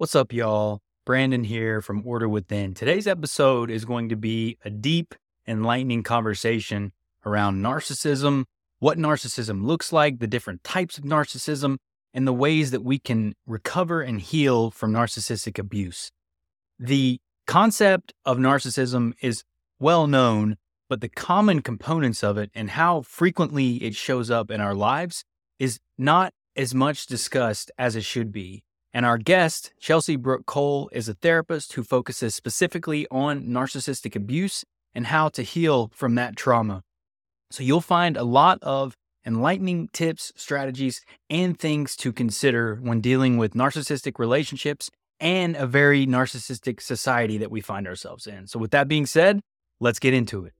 What's up, y'all? Brandon here from Order Within. Today's episode is going to be a deep, enlightening conversation around narcissism, what narcissism looks like, the different types of narcissism, and the ways that we can recover and heal from narcissistic abuse. The concept of narcissism is well known, but the common components of it and how frequently it shows up in our lives is not as much discussed as it should be. And our guest, Chelsea Brooke Cole, is a therapist who focuses specifically on narcissistic abuse and how to heal from that trauma. So you'll find a lot of enlightening tips, strategies, and things to consider when dealing with narcissistic relationships and a very narcissistic society that we find ourselves in. So, with that being said, let's get into it.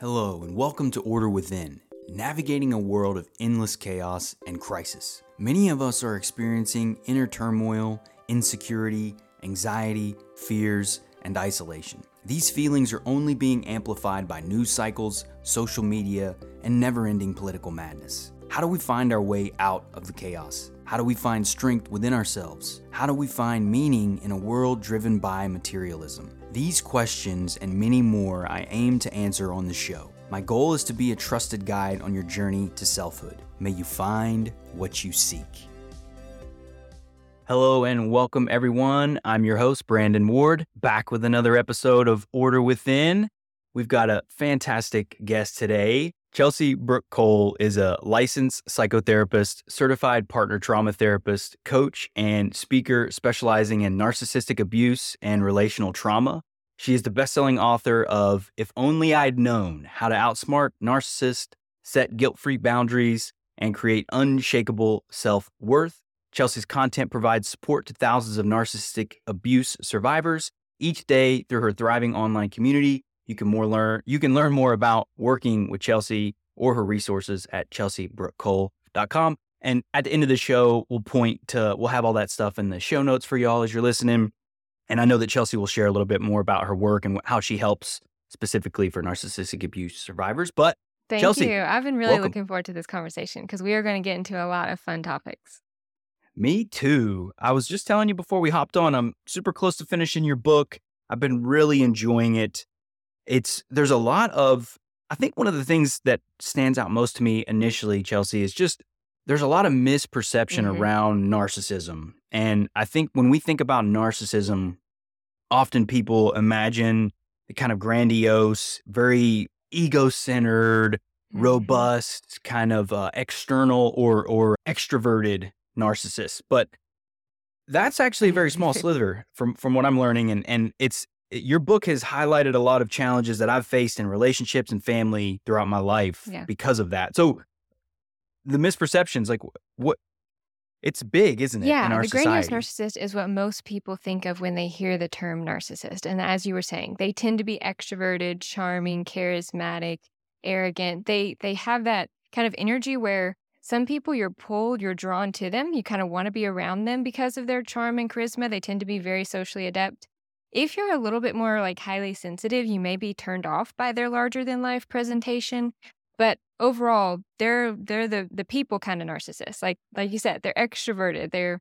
Hello, and welcome to Order Within, navigating a world of endless chaos and crisis. Many of us are experiencing inner turmoil, insecurity, anxiety, fears, and isolation. These feelings are only being amplified by news cycles, social media, and never ending political madness. How do we find our way out of the chaos? How do we find strength within ourselves? How do we find meaning in a world driven by materialism? These questions and many more I aim to answer on the show. My goal is to be a trusted guide on your journey to selfhood. May you find what you seek. Hello and welcome, everyone. I'm your host, Brandon Ward, back with another episode of Order Within. We've got a fantastic guest today. Chelsea Brooke Cole is a licensed psychotherapist, certified partner trauma therapist, coach, and speaker specializing in narcissistic abuse and relational trauma. She is the best-selling author of If Only I'd Known: How to Outsmart Narcissists, Set Guilt-Free Boundaries, and Create Unshakable Self-Worth. Chelsea's content provides support to thousands of narcissistic abuse survivors each day through her thriving online community. You can more learn you can learn more about working with Chelsea or her resources at chelseabrookecole.com. And at the end of the show, we'll point to we'll have all that stuff in the show notes for y'all as you're listening. And I know that Chelsea will share a little bit more about her work and how she helps specifically for narcissistic abuse survivors. But Thank Chelsea, you. I've been really welcome. looking forward to this conversation because we are going to get into a lot of fun topics. Me too. I was just telling you before we hopped on, I'm super close to finishing your book. I've been really enjoying it. It's there's a lot of I think one of the things that stands out most to me initially, Chelsea, is just there's a lot of misperception Mhm. around narcissism. And I think when we think about narcissism, often people imagine the kind of grandiose, very ego-centered, Mhm. robust, kind of uh, external or or extroverted narcissist. But that's actually a very small sliver from from what I'm learning, and and it's your book has highlighted a lot of challenges that I've faced in relationships and family throughout my life Yeah. because of that. So the misperceptions, like what, it's big, isn't it? in Yeah, the grandiose narcissist is what most people think of when they hear the term narcissist. And as you were saying, they tend to be extroverted, charming, charismatic, arrogant. They they have that kind of energy where some people you're pulled, you're drawn to them, you kind of want to be around them because of their charm and charisma. They tend to be very socially adept. If you're a little bit more like highly sensitive, you may be turned off by their larger than life presentation. But overall, they're they're the the people kind of narcissists. Like like you said, they're extroverted, they're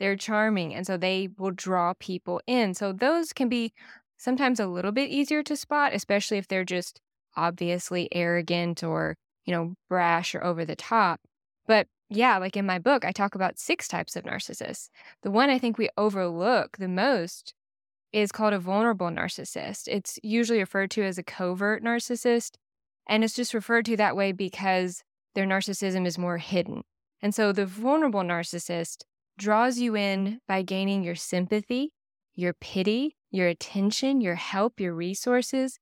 they're charming, and so they will draw people in. So those can be sometimes a little bit easier to spot, especially if they're just obviously arrogant or, you know, brash or over the top. But yeah, like in my book, I talk about six types of narcissists. The one I think we overlook the most is called a vulnerable narcissist. It's usually referred to as a covert narcissist. And it's just referred to that way because their narcissism is more hidden. And so the vulnerable narcissist draws you in by gaining your sympathy, your pity, your attention, your help, your resources.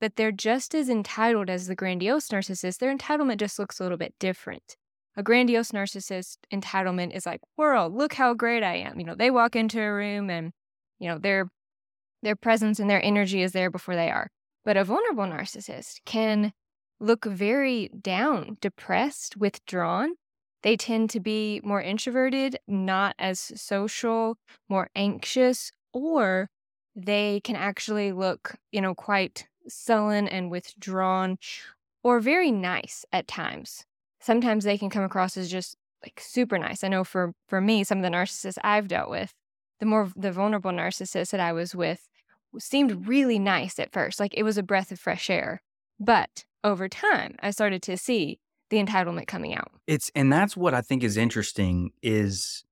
But they're just as entitled as the grandiose narcissist. Their entitlement just looks a little bit different. A grandiose narcissist entitlement is like, world, look how great I am. You know, they walk into a room and, you know, their their presence and their energy is there before they are. But a vulnerable narcissist can look very down, depressed, withdrawn. They tend to be more introverted, not as social, more anxious, or they can actually look, you know, quite sullen and withdrawn or very nice at times. Sometimes they can come across as just like super nice. I know for for me some of the narcissists I've dealt with the more the vulnerable narcissist that I was with seemed really nice at first. Like it was a breath of fresh air. But over time, I started to see the entitlement coming out. It's and that's what I think is interesting is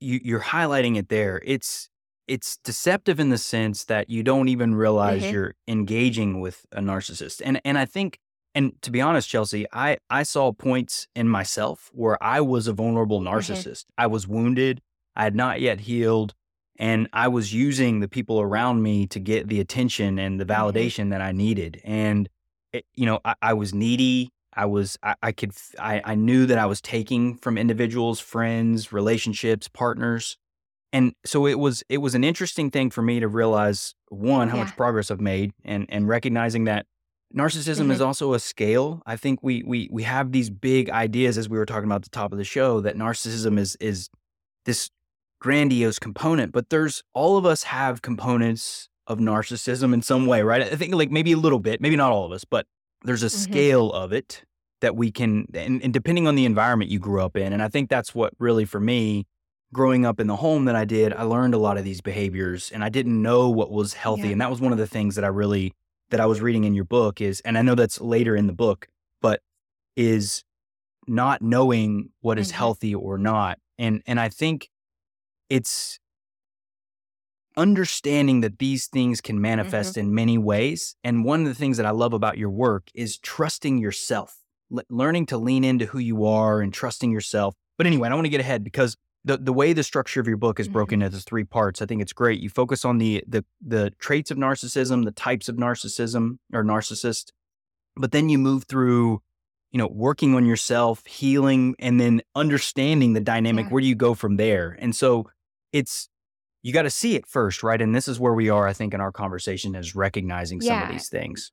you, you're highlighting it there. It's it's deceptive in the sense that you don't even realize Mhm. you're engaging with a narcissist. And and I think and to be honest, Chelsea, I I saw points in myself where I was a vulnerable narcissist. I was wounded. I had not yet healed. And I was using the people around me to get the attention and the Mhm. validation that I needed. And it, you know, I, I was needy. I was I, I could I knew that I was taking from individuals, friends, relationships, partners. And so it was it was an interesting thing for me to realize one, how Yeah. much progress I've made and and recognizing that narcissism is Mhm. also a scale. I think we we we have these big ideas as we were talking about at the top of the show that narcissism is is this grandiose component, but there's all of us have components of narcissism in some way, right? I think like maybe a little bit, maybe not all of us, but there's a Mhm. scale of it that we can and, and depending on the environment you grew up in. And I think that's what really for me growing up in the home that I did, I learned a lot of these behaviors and I didn't know what was healthy. Yeah. And that was one of the things that I really that I was reading in your book is and I know that's later in the book, but is not knowing what is Mhm. healthy or not. And and I think it's understanding that these things can mm-hmm. manifest in many ways. And one of the things that I love about your work is trusting yourself, le- learning to lean into who you are and trusting yourself. But anyway, I don't want to get ahead because the, the way the structure of your book is broken mm-hmm. into three parts, I think it's great. You focus on the the the traits of narcissism, the types of narcissism or narcissist, but then you move through you know working on yourself healing and then understanding the dynamic Yeah. where do you go from there and so it's you got to see it first right and this is where we are i think in our conversation is recognizing some of these things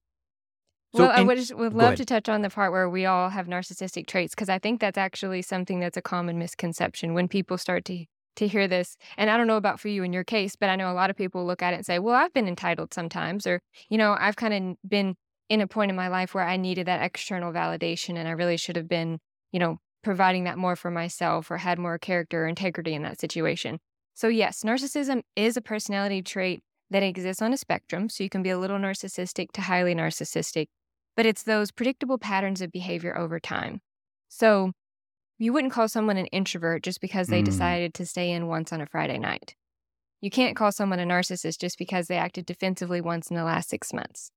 well, I would, just, would love to touch on the part where we all have narcissistic traits because I think that's actually something that's a common misconception when people start to to hear this. And I don't know about for you in your case, but I know a lot of people look at it and say, "Well, I've been entitled sometimes," or you know, I've kind of been in a point in my life where I needed that external validation, and I really should have been, you know, providing that more for myself or had more character or integrity in that situation. So yes, narcissism is a personality trait that exists on a spectrum. So you can be a little narcissistic to highly narcissistic but it's those predictable patterns of behavior over time. So you wouldn't call someone an introvert just because they Mm. decided to stay in once on a Friday night. You can't call someone a narcissist just because they acted defensively once in the last six months.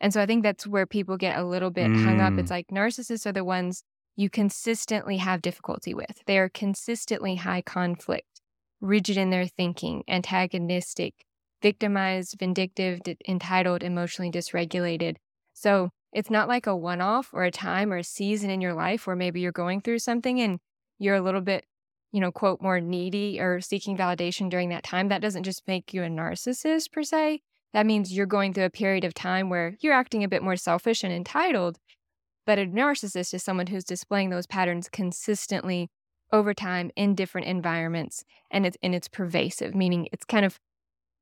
And so I think that's where people get a little bit hung up. Mm. It's like narcissists are the ones you consistently have difficulty with. They are consistently high conflict, rigid in their thinking, antagonistic, victimized, vindictive, entitled, emotionally dysregulated. So it's not like a one off or a time or a season in your life where maybe you're going through something and you're a little bit, you know, quote, more needy or seeking validation during that time. That doesn't just make you a narcissist per se. That means you're going through a period of time where you're acting a bit more selfish and entitled. But a narcissist is someone who's displaying those patterns consistently over time in different environments and it's and it's pervasive, meaning it's kind of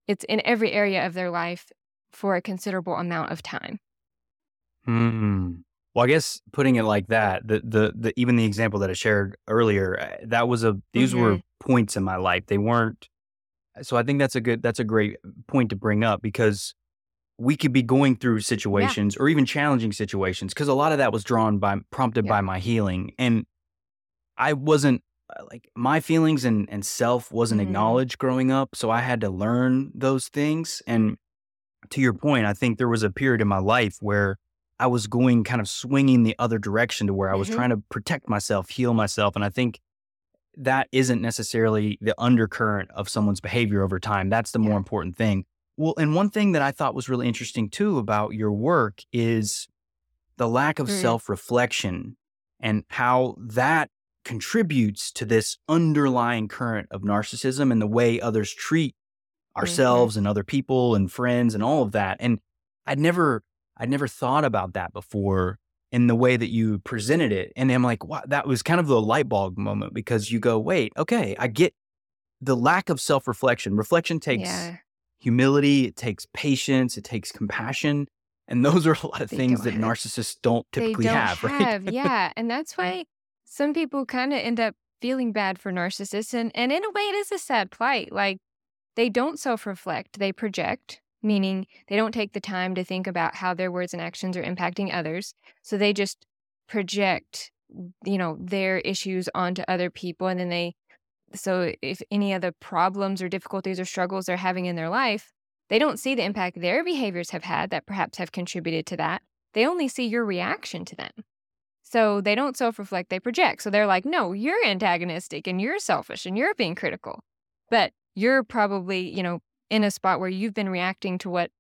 it's in every area of their life for a considerable amount of time. Hmm. Well, I guess putting it like that, the, the the even the example that I shared earlier, uh, that was a these were points in my life. They weren't. So I think that's a good that's a great point to bring up because we could be going through situations or even challenging situations because a lot of that was drawn by prompted Yeah. by my healing and I wasn't uh, like my feelings and and self wasn't Mhm. acknowledged growing up, so I had to learn those things. And to your point, I think there was a period in my life where I was going kind of swinging the other direction to where I was Mhm. trying to protect myself, heal myself. And I think that isn't necessarily the undercurrent of someone's behavior over time. That's the more Yeah. important thing. Well, and one thing that I thought was really interesting too about your work is the lack of Mm. self reflection and how that contributes to this underlying current of narcissism and the way others treat mm-hmm. ourselves and other people and friends and all of that. And I'd never, I'd never thought about that before in the way that you presented it. And I'm like, wow, that was kind of the light bulb moment because you go, wait, okay, I get the lack of self reflection. Reflection takes yeah. humility, it takes patience, it takes compassion. And those are a lot of They things that have- narcissists don't typically they don't have, right? yeah. And that's mm. why some people kind of end up feeling bad for narcissists. And, and in a way, it is a sad plight. Like, they don't self reflect, they project, meaning they don't take the time to think about how their words and actions are impacting others. So they just project, you know, their issues onto other people. And then they, so if any of the problems or difficulties or struggles they're having in their life, they don't see the impact their behaviors have had that perhaps have contributed to that. They only see your reaction to them. So they don't self reflect, they project. So they're like, no, you're antagonistic and you're selfish and you're being critical. But you're probably, you know, in a spot where you've been reacting to what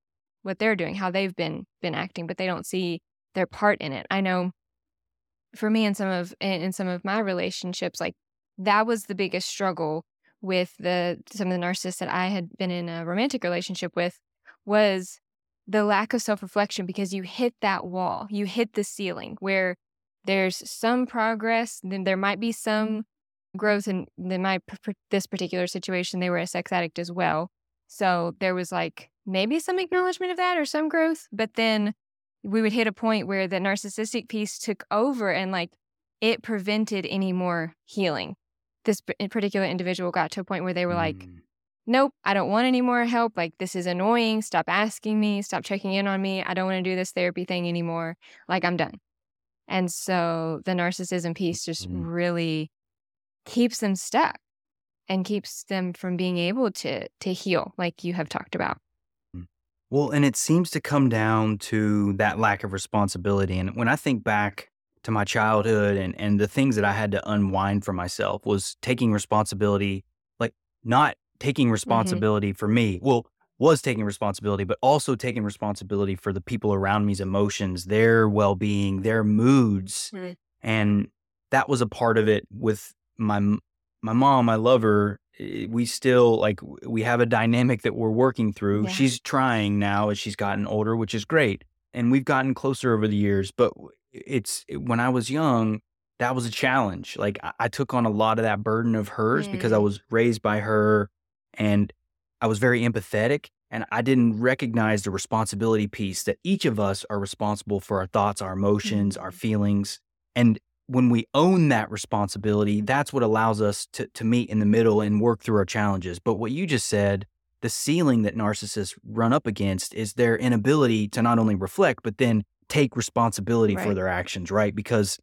what they're doing, how they've been been acting, but they don't see their part in it. I know for me in some of in some of my relationships, like that was the biggest struggle with the some of the narcissists that I had been in a romantic relationship with was the lack of self-reflection because you hit that wall. You hit the ceiling where there's some progress, then there might be some growth in, in my this particular situation they were a sex addict as well. So there was like maybe some acknowledgement of that or some growth, but then we would hit a point where the narcissistic piece took over and like it prevented any more healing this particular individual got to a point where they were like, mm. nope, I don't want any more help. Like, this is annoying. Stop asking me. Stop checking in on me. I don't want to do this therapy thing anymore. Like, I'm done. And so the narcissism piece just mm. really keeps them stuck and keeps them from being able to to heal like you have talked about. Mm. Well, and it seems to come down to that lack of responsibility. And when I think back to my childhood and and the things that I had to unwind for myself was taking responsibility, like not taking mm-hmm. responsibility mm-hmm. for me. Well, was taking responsibility, but also taking responsibility for the people around me's emotions, their well being, their moods. Mm-hmm. And that was a part of it with my my mom. I love her. Eh, we still like we have a dynamic that we're working through. Yeah. She's trying now as she's gotten older, which is great. And we've gotten closer over the years, but it's when I was young, that was a challenge. Like I, I took on a lot of that burden of hers mm. because I mm. was raised by her and I was very empathetic and I didn't recognize the responsibility piece that each of us are responsible for our thoughts, our emotions, mm. our feelings. And when we own that responsibility, that's what allows us to, to meet in the middle and work through our challenges. But what you just said, the ceiling that narcissists run up against is their inability to not only reflect, but then take responsibility right. for their actions, right? Because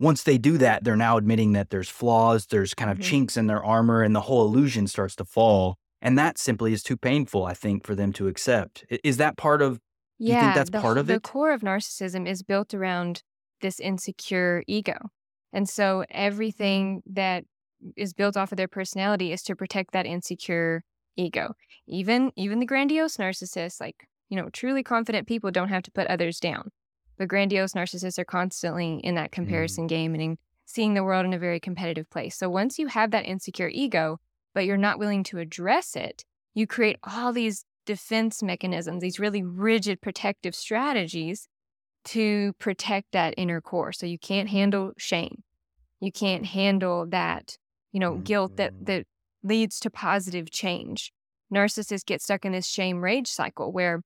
once they do that, they're now admitting that there's flaws, there's kind of mm-hmm. chinks in their armor, and the whole illusion starts to fall. And that simply is too painful, I think, for them to accept. Is that part of? Yeah, you think that's the, part of the it. The core of narcissism is built around this insecure ego, and so everything that is built off of their personality is to protect that insecure ego. Even even the grandiose narcissists, like you know, truly confident people, don't have to put others down. But grandiose narcissists are constantly in that mm. comparison mm. game and in seeing the world in a very competitive place. So once you have that insecure ego, but you're not willing to address it, you create all these defense mechanisms, these really rigid protective strategies to protect that inner core. So you can't handle shame. You can't handle that, you know, mm-hmm. guilt that mm. that leads to positive change. Narcissists get stuck in this shame rage cycle where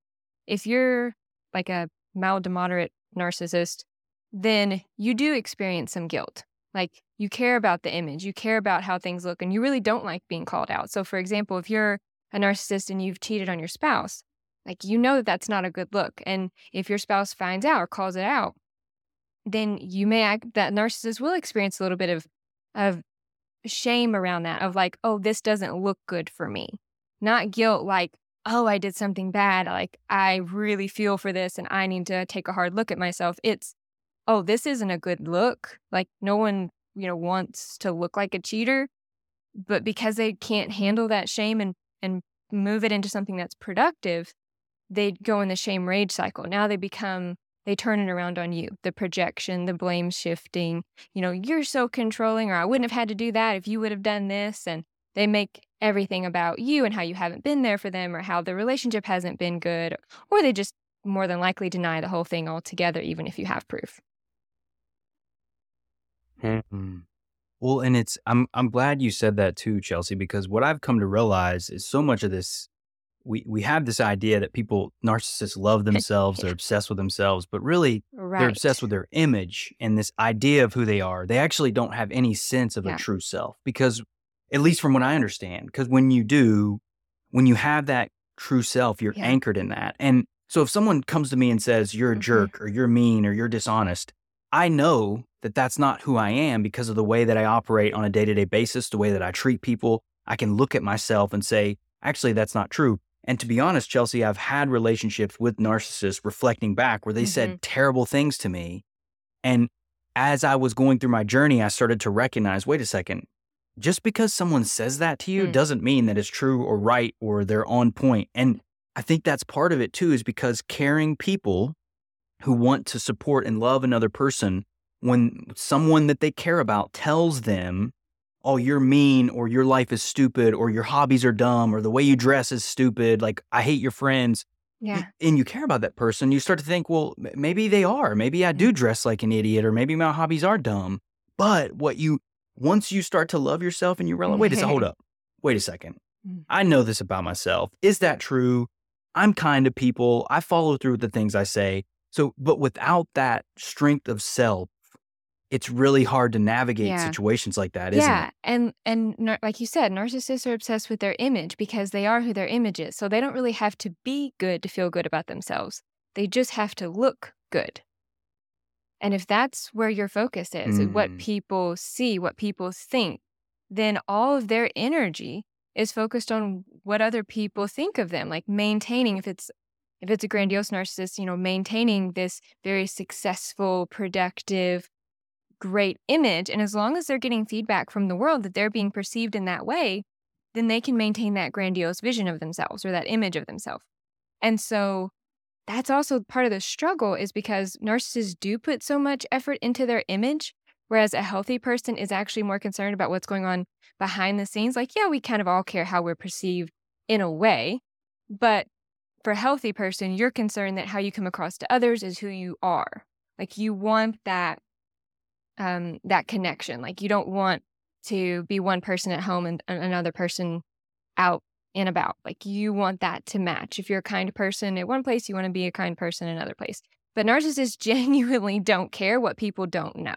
if you're like a mild to moderate narcissist, then you do experience some guilt. Like you care about the image, you care about how things look, and you really don't like being called out. So, for example, if you're a narcissist and you've cheated on your spouse, like you know that that's not a good look. And if your spouse finds out or calls it out, then you may act that narcissist will experience a little bit of of shame around that of like, oh, this doesn't look good for me. Not guilt like, oh, I did something bad. Like, I really feel for this and I need to take a hard look at myself. It's, oh, this isn't a good look. Like, no one, you know, wants to look like a cheater. But because they can't handle that shame and, and move it into something that's productive, they go in the shame rage cycle. Now they become, they turn it around on you the projection, the blame shifting. You know, you're so controlling, or I wouldn't have had to do that if you would have done this. And they make everything about you and how you haven't been there for them or how the relationship hasn't been good, or they just more than likely deny the whole thing altogether, even if you have proof. Hmm. Well, and it's I'm I'm glad you said that too, Chelsea, because what I've come to realize is so much of this we we have this idea that people narcissists love themselves, they're obsessed with themselves, but really right. they're obsessed with their image and this idea of who they are. They actually don't have any sense of yeah. a true self because at least from what I understand. Because when you do, when you have that true self, you're Yeah. anchored in that. And so if someone comes to me and says, you're a Mhm. jerk or you're mean or you're dishonest, I know that that's not who I am because of the way that I operate on a day to day basis, the way that I treat people. I can look at myself and say, actually, that's not true. And to be honest, Chelsea, I've had relationships with narcissists reflecting back where they Mhm. said terrible things to me. And as I was going through my journey, I started to recognize wait a second, just because someone says that to you Mm. doesn't mean that it's true or right or they're on point. And I think that's part of it too, is because caring people who want to support and love another person, when someone that they care about tells them, oh, you're mean or your life is stupid or your hobbies are dumb or the way you dress is stupid, like I hate your friends, Yeah. and you care about that person, you start to think, well, maybe they are. Maybe I Mm. do dress like an idiot or maybe my hobbies are dumb. But what you, once you start to love yourself and you realize, wait a second, hold up, wait a second. Mm. I know this about myself. Is that true? I'm kind to people. I follow through with the things I say. So, but without that strength of self, it's really hard to navigate Yeah. situations like that, isn't yeah, it? and and like you said, narcissists are obsessed with their image because they are who their image is. So they don't really have to be good to feel good about themselves. They just have to look good. And if that's where your focus is, and what Mm. people see, what people think, then all of their energy is focused on what other people think of them, like maintaining if it's if it's a grandiose narcissist, you know, maintaining this very successful, productive, great image. And as long as they're getting feedback from the world that they're being perceived in that way, then they can maintain that grandiose vision of themselves or that image of themselves. And so that's also part of the struggle is because narcissists do put so much effort into their image, whereas a healthy person is actually more concerned about what's going on behind the scenes. Like, yeah, we kind of all care how we're perceived in a way, but for a healthy person, you're concerned that how you come across to others is who you are. Like you want that um that connection. Like you don't want to be one person at home and another person out and about. Like you want that to match. If you're a kind person at one place, you want to be a kind person in another place. But narcissists genuinely don't care what people don't know.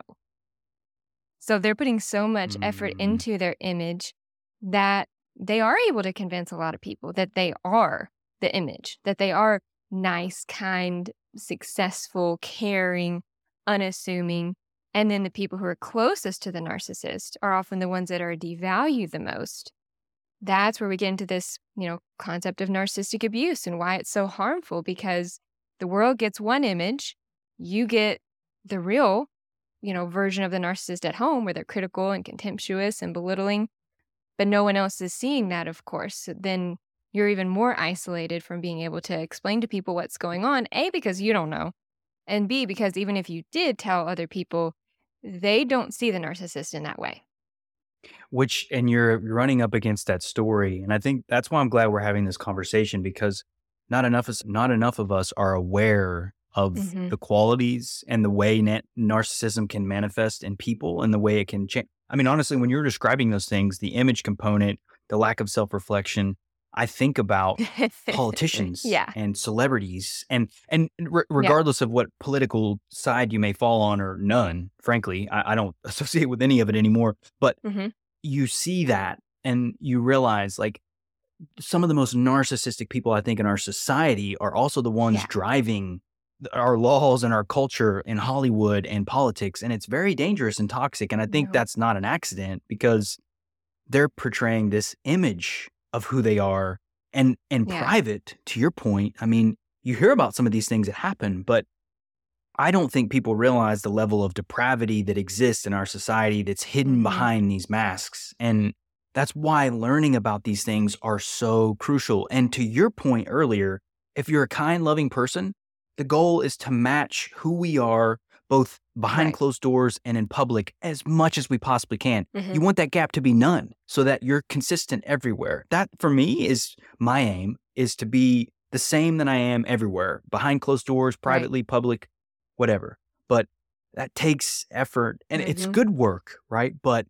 So they're putting so much effort Mm. into their image that they are able to convince a lot of people that they are the image, that they are nice, kind, successful, caring, unassuming. And then the people who are closest to the narcissist are often the ones that are devalued the most. That's where we get into this, you know, concept of narcissistic abuse and why it's so harmful because the world gets one image, you get the real, you know, version of the narcissist at home where they're critical and contemptuous and belittling, but no one else is seeing that, of course. Then you're even more isolated from being able to explain to people what's going on. A, because you don't know. And B, because even if you did tell other people, they don't see the narcissist in that way. Which, and you're you're running up against that story. And I think that's why I'm glad we're having this conversation because not enough is not enough of us are aware of Mhm. the qualities and the way na- narcissism can manifest in people and the way it can change. I mean, honestly, when you're describing those things, the image component, the lack of self reflection, I think about politicians yeah. and celebrities and and re- regardless of what political side you may fall on or none frankly I, I don't associate with any of it anymore but hmm you see that and you realize like some of the most narcissistic people i think in our society are also the ones Yeah. driving our laws and our culture in hollywood and politics and it's very dangerous and toxic and i think No. that's not an accident because they're portraying this image of who they are and in Yeah. private to your point i mean you hear about some of these things that happen but i don't think people realize the level of depravity that exists in our society that's hidden Mhm. behind these masks and that's why learning about these things are so crucial and to your point earlier if you're a kind loving person the goal is to match who we are both behind Right. closed doors and in public as much as we possibly can Mhm. you want that gap to be none so that you're consistent everywhere. That for me is my aim is to be the same that I am everywhere, behind closed doors, privately, public, whatever. But that takes effort and it's Mhm. good work, right? But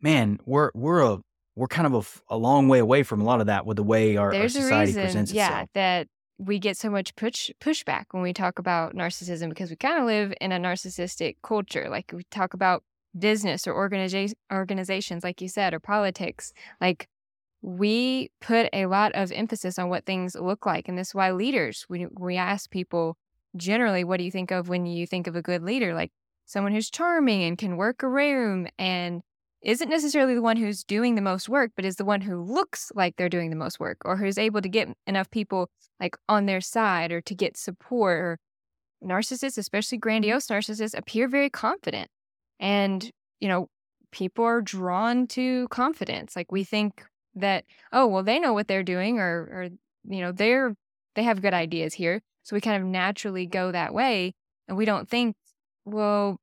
man, we're we're a we're kind of a long way away from a lot of that with the way our, our society presents yeah, itself. that we get so much push pushback when we talk about narcissism because we kind of live in a narcissistic culture. Like we talk about business or organiza- organizations, like you said, or politics. Like we put a lot of emphasis on what things look like. And this is why leaders, we, we ask people generally, what do you think of when you think of a good leader? Like someone who's charming and can work a room and isn't necessarily the one who's doing the most work, but is the one who looks like they're doing the most work or who's able to get enough people like on their side or to get support or narcissists, especially mm-hmm. grandiose narcissists, appear very confident. And, you know, people are drawn to confidence. Like we think that, oh, well, they know what they're doing or, or, you know, they're, they have good ideas here. So we kind of naturally go that way. And we don't think, well,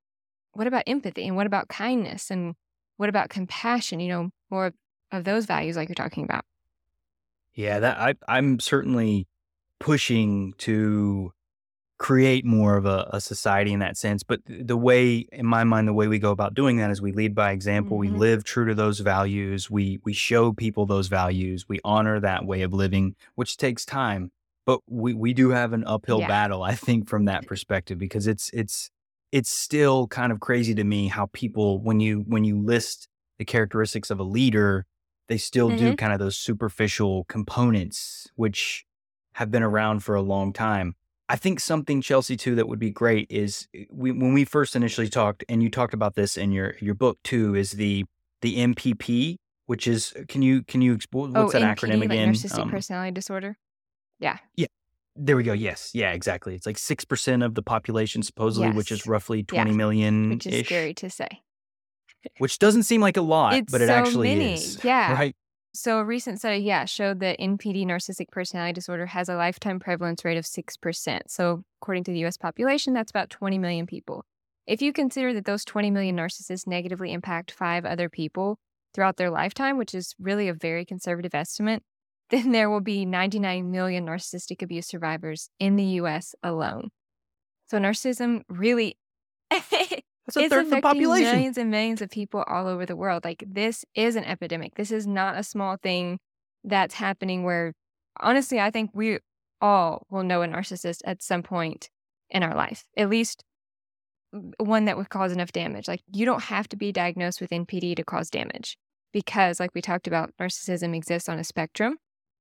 what about empathy and what about kindness and what about compassion? You know, more of those values like you're talking about. Yeah, that I, I'm certainly pushing to create more of a, a, society in that sense. But the way, in my mind, the way we go about doing that is we lead by example. Mm-hmm. We live true to those values. We we show people those values. We honor that way of living, which takes time. But we, we do have an uphill yeah. battle, I think, from that perspective, because it's it's it's still kind of crazy to me how people when you when you list the characteristics of a leader, they still mm-hmm. do kind of those superficial components, which have been around for a long time. I think something Chelsea too that would be great is eh, we, when we first initially talked, and you talked about this in your your book too, is the the MPP, which is can you can you what's oh, that NPD, acronym again? Like narcissistic um, personality disorder. Yeah. Yeah. There we go. Yes. Yeah. Exactly. It's like six percent of the population supposedly, yes. which is roughly twenty yeah. million. Which is scary to say. which doesn't seem like a lot, it's but it so actually many. is. Yeah. Right. So a recent study, yeah, showed that NPD narcissistic personality disorder has a lifetime prevalence rate of 6%. So according to the US population, that's about 20 million people. If you consider that those 20 million narcissists negatively impact five other people throughout their lifetime, which is really a very conservative estimate, then there will be 99 million narcissistic abuse survivors in the US alone. So narcissism really That's a it's third the population. Millions and millions of people all over the world. Like this is an epidemic. This is not a small thing that's happening where honestly, I think we all will know a narcissist at some point in our life. At least one that would cause enough damage. Like you don't have to be diagnosed with NPD to cause damage because like we talked about narcissism exists on a spectrum.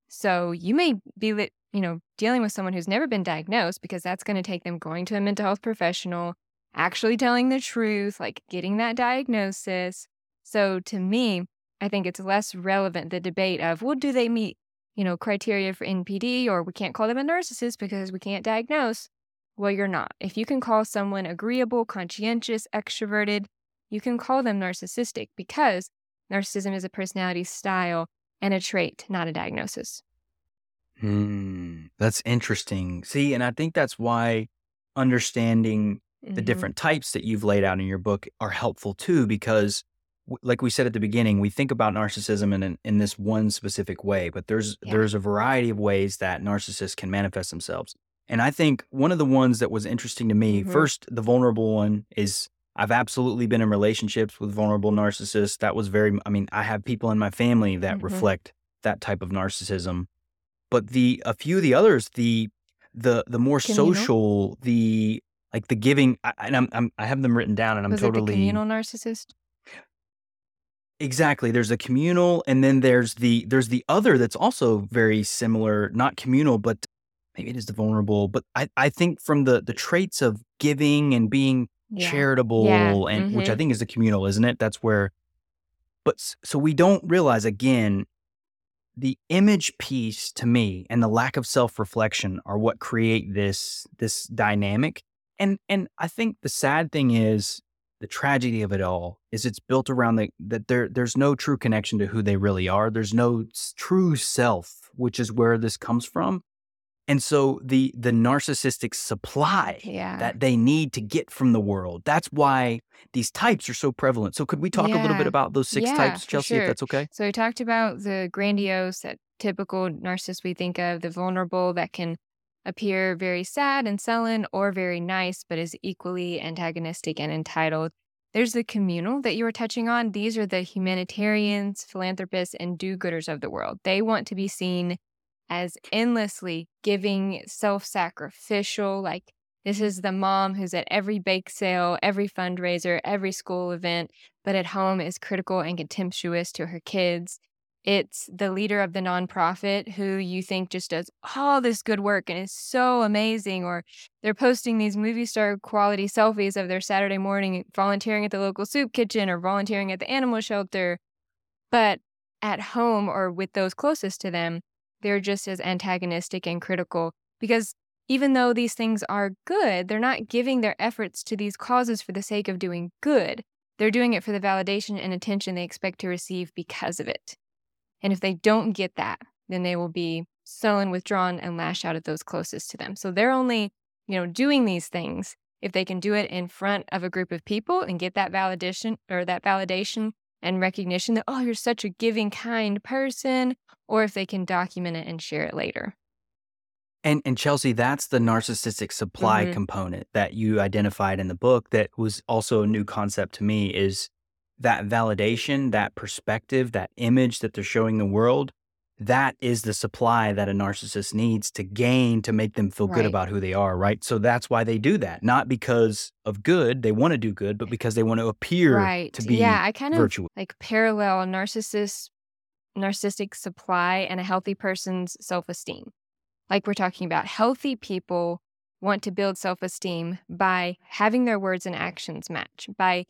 So you may be you know dealing with someone who's never been diagnosed because that's going to take them going to a mental health professional, actually telling the truth, like getting that diagnosis. So to me, I think it's less relevant the debate of, well, do they meet, you know, criteria for NPD or we can't call them a narcissist because we can't diagnose. Well, you're not. If you can call someone agreeable, conscientious, extroverted, you can call them narcissistic because narcissism is a personality style and a trait, not a diagnosis. Hmm, that's interesting. See, and I think that's why understanding the mm-hmm. different types that you've laid out in your book are helpful too, because like we said at the beginning, we think about narcissism in in this one specific way, but there's yeah. there's a variety of ways that narcissists can manifest themselves. And I think one of the ones that was interesting to me, mm-hmm. first, the vulnerable one is I've absolutely been in relationships with vulnerable narcissists. That was very I mean, I have people in my family that mm-hmm. reflect that type of narcissism. But the a few of the others, the the the more Communal? social, the like the giving, I, and I'm, I'm I have them written down, and I'm Was totally it communal narcissist. Exactly. There's a communal, and then there's the there's the other that's also very similar, not communal, but maybe it is the vulnerable. But I I think from the the traits of giving and being yeah. charitable, yeah. and mm-hmm. which I think is the communal, isn't it? That's where. But so we don't realize again the image piece to me and the lack of self-reflection are what create this this dynamic and and I think the sad thing is the tragedy of it all is it's built around the that there there's no true connection to who they really are. There's no true self, which is where this comes from. And so the the narcissistic supply yeah. that they need to get from the world. That's why these types are so prevalent. So could we talk yeah. a little bit about those six yeah, types, Chelsea, sure. if that's okay? So we talked about the grandiose, that typical narcissist we think of, the vulnerable that can appear very sad and sullen or very nice, but is equally antagonistic and entitled. There's the communal that you were touching on. These are the humanitarians, philanthropists, and do gooders of the world. They want to be seen as endlessly giving, self sacrificial. Like, this is the mom who's at every bake sale, every fundraiser, every school event, but at home is critical and contemptuous to her kids it's the leader of the nonprofit who you think just does all this good work and is so amazing, or they're posting these movie star quality selfies of their Saturday morning volunteering at the local soup kitchen or volunteering at the animal shelter. But at home or with those closest to them, they're just as antagonistic and critical because even though these things are good, they're not giving their efforts to these causes for the sake of doing good. They're doing it for the validation and attention they expect to receive because of it. And if they don't get that, then they will be sullen, withdrawn, and lash out at those closest to them. So they're only, you know, doing these things if they can do it in front of a group of people and get that validation or that validation and recognition that, oh, you're such a giving, kind person, or if they can document it and share it later. And and Chelsea, that's the narcissistic supply Mhm. component that you identified in the book that was also a new concept to me is that validation, that perspective, that image that they're showing the world. That is the supply that a narcissist needs to gain to make them feel good about who they are, right? So that's why they do that. Not because of good, they want to do good, but because they want to appear Right. to be Yeah, I kind of virtuous. like parallel narcissist narcissistic supply and a healthy person's self-esteem. Like we're talking about healthy people want to build self-esteem by having their words and actions match, by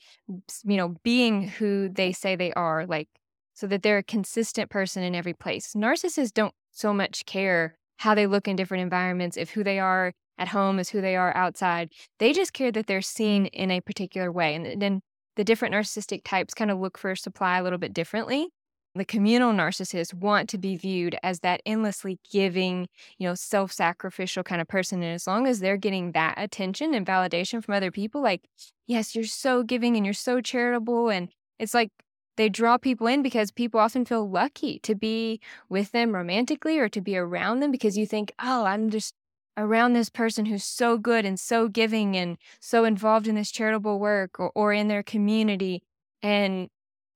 you know, being who they say they are, like so that they're a consistent person in every place. Narcissists don't so much care how they look in different environments, if who they are at home is who they are outside. They just care that they're seen in a particular way. And then the different narcissistic types kind of look for supply a little bit differently. The communal narcissists want to be viewed as that endlessly giving, you know, self sacrificial kind of person. And as long as they're getting that attention and validation from other people, like, yes, you're so giving and you're so charitable. And it's like they draw people in because people often feel lucky to be with them romantically or to be around them because you think, oh, I'm just around this person who's so good and so giving and so involved in this charitable work or, or in their community. And,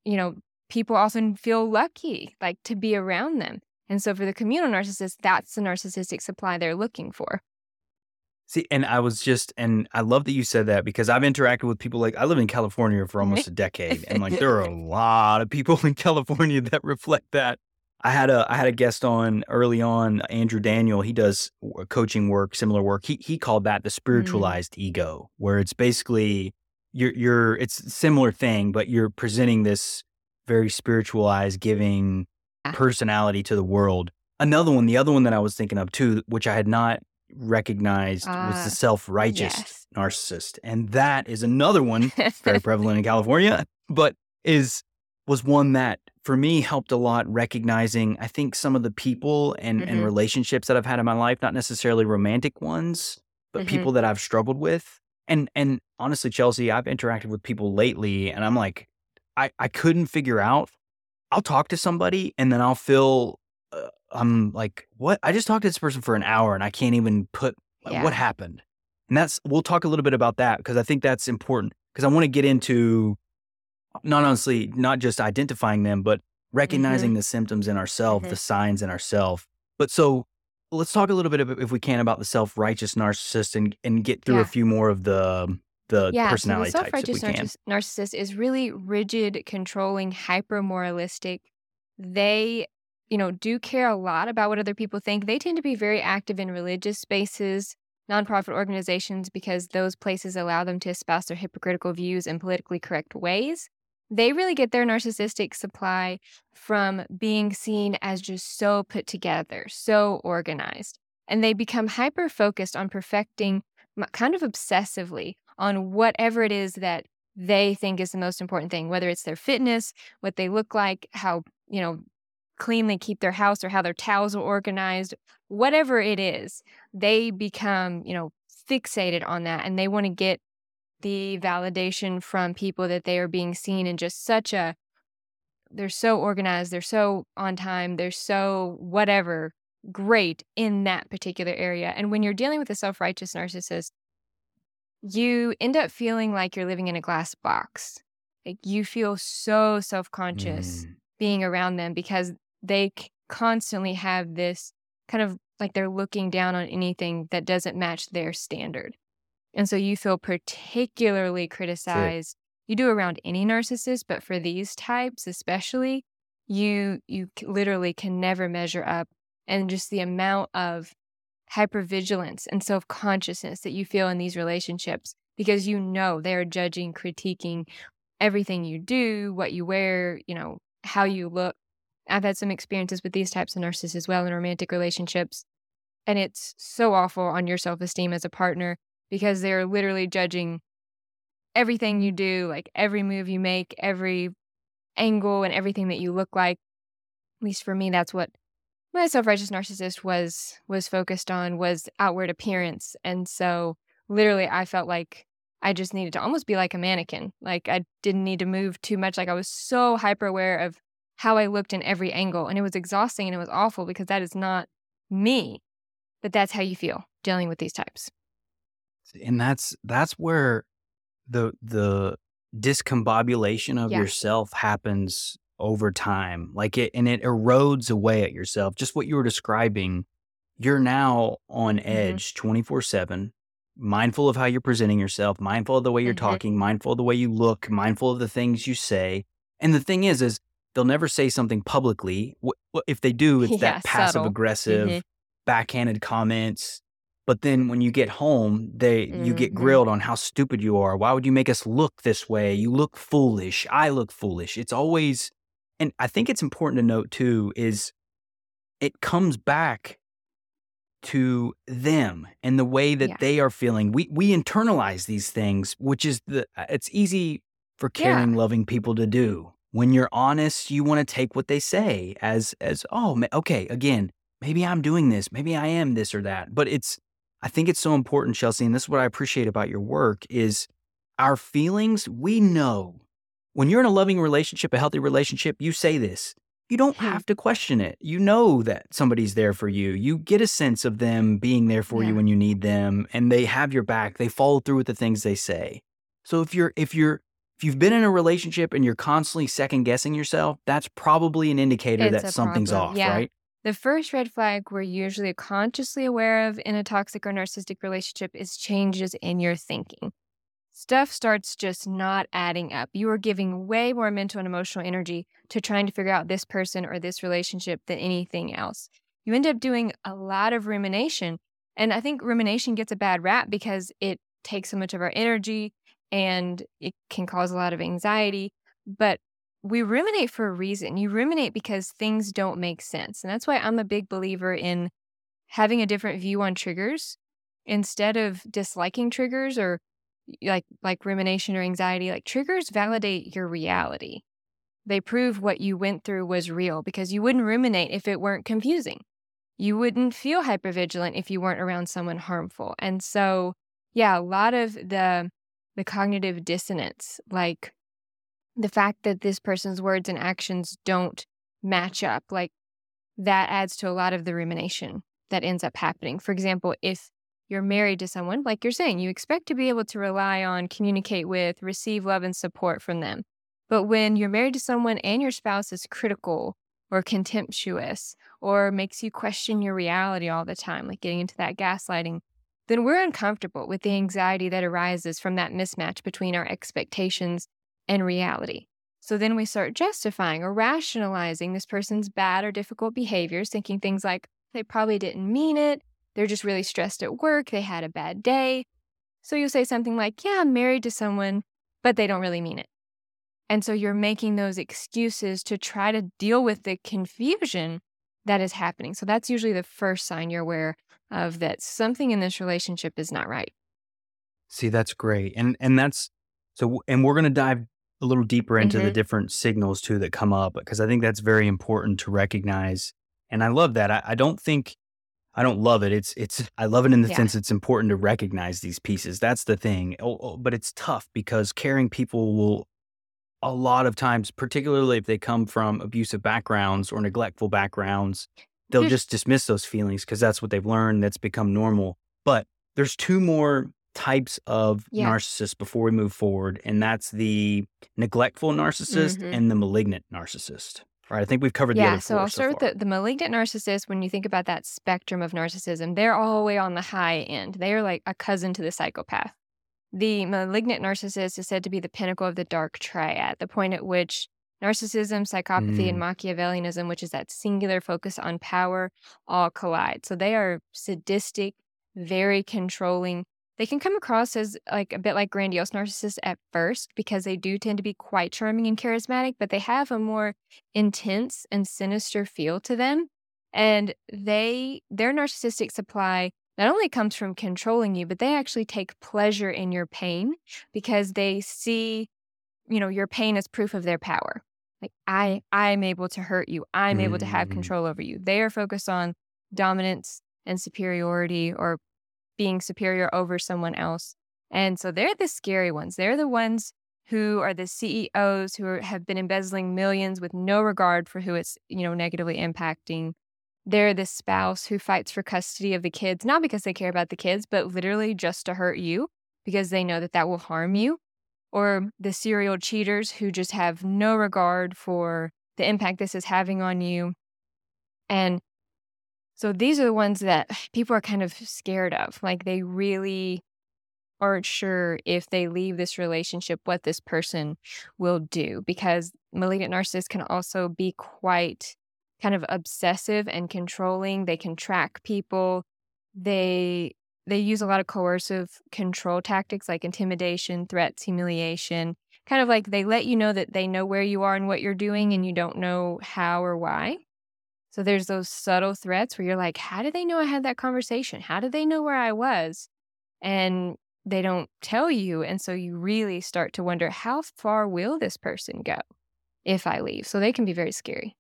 you know, people often feel lucky like to be around them. And so for the communal narcissist, that's the narcissistic supply they're looking for. See, and I was just, and I love that you said that because I've interacted with people like I live in California for almost a decade, and like there are a lot of people in California that reflect that. I had a I had a guest on early on, Andrew Daniel. He does uh, coaching work, similar work. He he called that the mm. spiritualized ego, where it's basically you're you're it's a similar thing, but you're presenting this very spiritualized, giving ah. personality to the world. Another one, the other one that I was thinking of too, which I had not recognized was Ah, the self-righteous yes. narcissist. And that is another one very prevalent in California, but is was one that for me helped a lot recognizing I think some of the people and and Mhm. relationships that I've had in my life, not necessarily romantic ones, but Mhm. people that I've struggled with. And and honestly, Chelsea, I've interacted with people lately and I'm like I I couldn't figure out I'll talk to somebody and then I'll feel uh, I'm like, what? I just talked to this person for an hour and I can't even put Yeah. what happened. And that's we'll talk a little bit about that because I think that's important because I want to get into not honestly not just identifying them but recognizing the symptoms in ourselves, Mhm. the signs in ourselves. But so let's talk a little bit if we can about the self-righteous narcissist and and get through Yeah. a few more of the the Yeah, so the personality types self-righteous can. narcissist is really rigid, controlling, hyper moralistic. They, you know, do care a lot about what other people think. They tend to be very active in religious spaces, nonprofit organizations, because those places allow them to espouse their hypocritical views in politically correct ways. They really get their narcissistic supply from being seen as just so put together, so organized. And they become hyper focused on perfecting kind of obsessively on whatever it is that they think is the most important thing, whether it's their fitness, what they look like, how, you know, clean they keep their house or how their towels are organized, whatever it is, they become, you know, fixated on that and they want to get the validation from people that they are being seen in just such a they're so organized, they're so on time, they're so whatever great in that particular area. And when you're dealing with a self-righteous narcissist, you end up feeling like you're living in a glass box. Like you feel so self-conscious Mm. being around them because they c- constantly have this kind of like they're looking down on anything that doesn't match their standard. And so you feel particularly criticized. You do around any narcissist, but for these types especially, you you literally can never measure up and just the amount of hypervigilance and self-consciousness that you feel in these relationships because you know they're judging critiquing everything you do what you wear you know how you look i've had some experiences with these types of narcissists as well in romantic relationships and it's so awful on your self-esteem as a partner because they're literally judging everything you do like every move you make every angle and everything that you look like. At least for me, that's what my self-righteous narcissist was was focused on was outward appearance. And so literally I felt like I just needed to almost be like a mannequin. Like I didn't need to move too much. Like I was so hyper aware of how I looked in every angle. And it was exhausting and it was awful because that is not me. But that's how you feel dealing with these types. And that's that's where the the discombobulation of Yeah. yourself happens over time. Like it, and it erodes away at yourself. Just what you were describing, you're now on Mhm. edge 24 7, mindful of how you're presenting yourself, mindful of the way you're Mhm. talking, mindful of the way you look, mindful of the things you say. And the thing is, is they'll never say something publicly. If they do, it's Yeah, that passive aggressive, Mhm. backhanded comments. But then when you get home, they you get Mhm. grilled on how stupid you are. Why would you make us look this way? You look foolish. I look foolish. It's always and I think it's important to note too is it comes back to them and the way that Yeah. they are feeling. We we internalize these things, which is the uh, it's easy for Yeah. caring, loving people to do. When you're honest, you want to take what they say as as oh, okay, again, maybe I'm doing this, maybe I am this or that. But it's I think it's so important, Chelsea, and this is what I appreciate about your work is our feelings, we know. When you're in a loving relationship, a healthy relationship, you say this. You don't Hmm. have to question it. You know that somebody's there for you. You get a sense of them being there for you when you need them and they have your back. They follow through with the things they say. So if you're if you're if you've been in a relationship and you're constantly second guessing yourself, that's probably an indicator It's that something's problem. off, Yeah. right? The first red flag we're usually consciously aware of in a toxic or narcissistic relationship is changes in your thinking. Stuff starts just not adding up. You are giving way more mental and emotional energy to trying to figure out this person or this relationship than anything else. You end up doing a lot of rumination. And I think rumination gets a bad rap because it takes so much of our energy and it can cause a lot of anxiety. But we ruminate for a reason. You ruminate because things don't make sense. And that's why I'm a big believer in having a different view on triggers instead of disliking triggers or like like rumination or anxiety like triggers validate your reality they prove what you went through was real because you wouldn't ruminate if it weren't confusing you wouldn't feel hypervigilant if you weren't around someone harmful and so yeah a lot of the the cognitive dissonance like the fact that this person's words and actions don't match up like that adds to a lot of the rumination that ends up happening. For example if you're married to someone like you're saying you expect to be able to rely on communicate with receive love and support from them. But when you're married to someone and your spouse is critical or contemptuous or makes you question your reality all the time like getting into that gaslighting then we're uncomfortable with the anxiety that arises from that mismatch between our expectations and reality. So then we start justifying or rationalizing this person's bad or difficult behaviors, thinking things like they probably didn't mean it, they're just really stressed at work, they had a bad day. So you'll say something like, Yeah, I'm married to someone, but they don't really mean it. And so you're making those excuses to try to deal with the confusion that is happening. So that's usually the first sign you're aware of that something in this relationship is not right. See, that's great. And and that's so and we're going to dive a little deeper into the Mhm. different signals too that come up because I think that's very important to recognize. And I love that. I, I don't think I don't love it. It's it's I love it in the Yeah. sense it's important to recognize these pieces. That's the thing. Oh, oh, but it's tough because caring people will a lot of times, particularly if they come from abusive backgrounds or neglectful backgrounds, they'll There's- just dismiss those feelings because that's what they've learned. That's become normal. But there's two more types of Yeah. narcissists before we move forward, and that's the neglectful narcissist Mhm. and the malignant narcissist. Right? I think we've covered the Yeah, other so I'll start with the, the malignant narcissist. When you think about that spectrum of narcissism, they're all the way on the high end. They are like a cousin to the psychopath. The malignant narcissist is said to be the pinnacle of the dark triad, the point at which narcissism, psychopathy, and Mm. Machiavellianism, which is that singular focus on power, all collide. So they are sadistic, very controlling. They can come across as like a bit like grandiose narcissists at first because they do tend to be quite charming and charismatic, but they have a more intense and sinister feel to them. And they their narcissistic supply not only comes from controlling you, but they actually take pleasure in your pain because they see, you know, your pain as proof of their power. Like I I'm able to hurt you. I'm able to have Mm. control over you. They are focused on dominance and superiority or being superior over someone else. And so they're the scary ones. They're the ones who are the CEOs who are, have been embezzling millions with no regard for who it's, you know, negatively impacting. They're the spouse who fights for custody of the kids, not because they care about the kids, but literally just to hurt you because they know that that will harm you. Or the serial cheaters who just have no regard for the impact this is having on you. And so these are the ones that people are kind of scared of. Like they really aren't sure if they leave this relationship what this person will do because malignant narcissists can also be quite kind of obsessive and controlling. They can track people. They they use a lot of coercive control tactics like intimidation, threats, humiliation. Kind of like they let you know that they know where you are and what you're doing and you don't know how or why. So there's those subtle threats where you're like, how do they know I had that conversation? How do they know where I was? And they don't tell you. And so you really start to wonder, how far will this person go if I leave? So they can be very scary.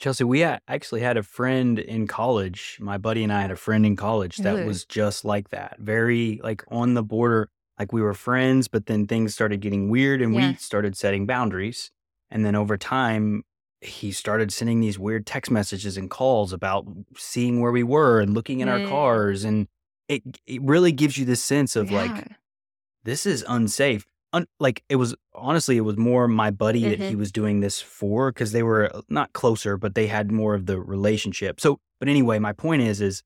Chelsea, we actually had a friend in college. My buddy and I had a friend in college that Really? was just like that. Very like on the border. Like we were friends, but then things started getting weird and Yeah. we started setting boundaries. And then over time, he started sending these weird text messages and calls about seeing where we were and looking in our Mm. cars. And it it really gives you this sense of like, this is unsafe. Un- like it was honestly, it was more my buddy that he Mhm. was doing this for because they were uh, not closer, but they had more of the relationship. So, but anyway, my point is, is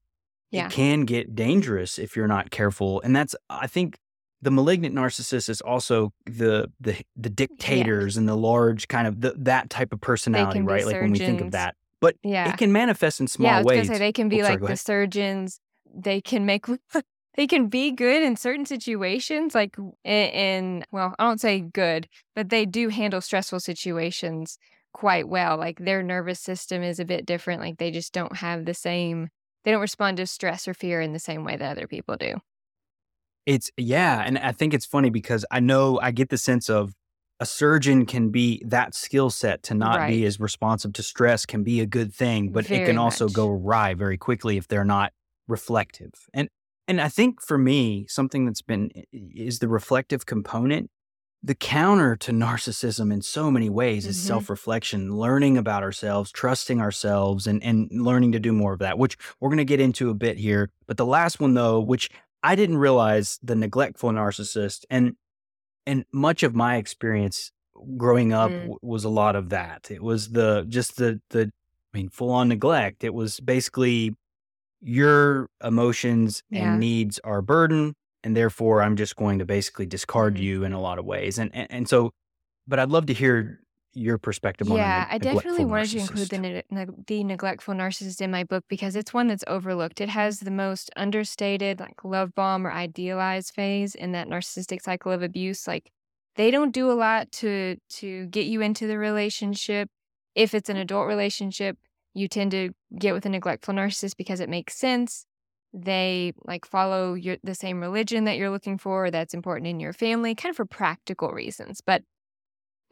Yeah. it can get dangerous if you're not careful, and that's I think the malignant narcissist is also the the the dictators and the large kind of the, that type of personality, be right? Like when we think of that, but Yeah. it can manifest in small yeah, I was ways. say they can be Oh, like go the surgeons. They can make they can be good in certain situations, like in, in well, I don't say good, but they do handle stressful situations quite well. Like their nervous system is a bit different. Like they just don't have the same. They don't respond to stress or fear in the same way that other people do. It's yeah, and I think it's funny because I know I get the sense of a surgeon can be that skill set to not Right. be as responsive to stress can be a good thing, but it can also much. go awry very quickly if they're not reflective. And and I think for me, something that's been is the reflective component. The counter to narcissism in so many ways is Mhm. self-reflection, learning about ourselves, trusting ourselves, and and learning to do more of that, which we're gonna get into a bit here. But the last one though, which I didn't realize the neglectful narcissist and and much of my experience growing up Mm. w- was a lot of that. It was the just the the I mean full on neglect. It was basically your emotions Yeah. and needs are a burden and therefore I'm just going to basically discard Mhm. you in a lot of ways. And and, and so but I'd love to hear your perspective on a Yeah, I definitely wanted to include the, narcissist. ne- the neglectful narcissist in my book because it's one that's overlooked. It has the most understated, like love bomb or idealized phase in that narcissistic cycle of abuse. Like they don't do a lot to to get you into the relationship. If it's an adult relationship, you tend to get with a neglectful narcissist because it makes sense. They like follow your the same religion that you're looking for, that's important in your family, kind of for practical reasons. But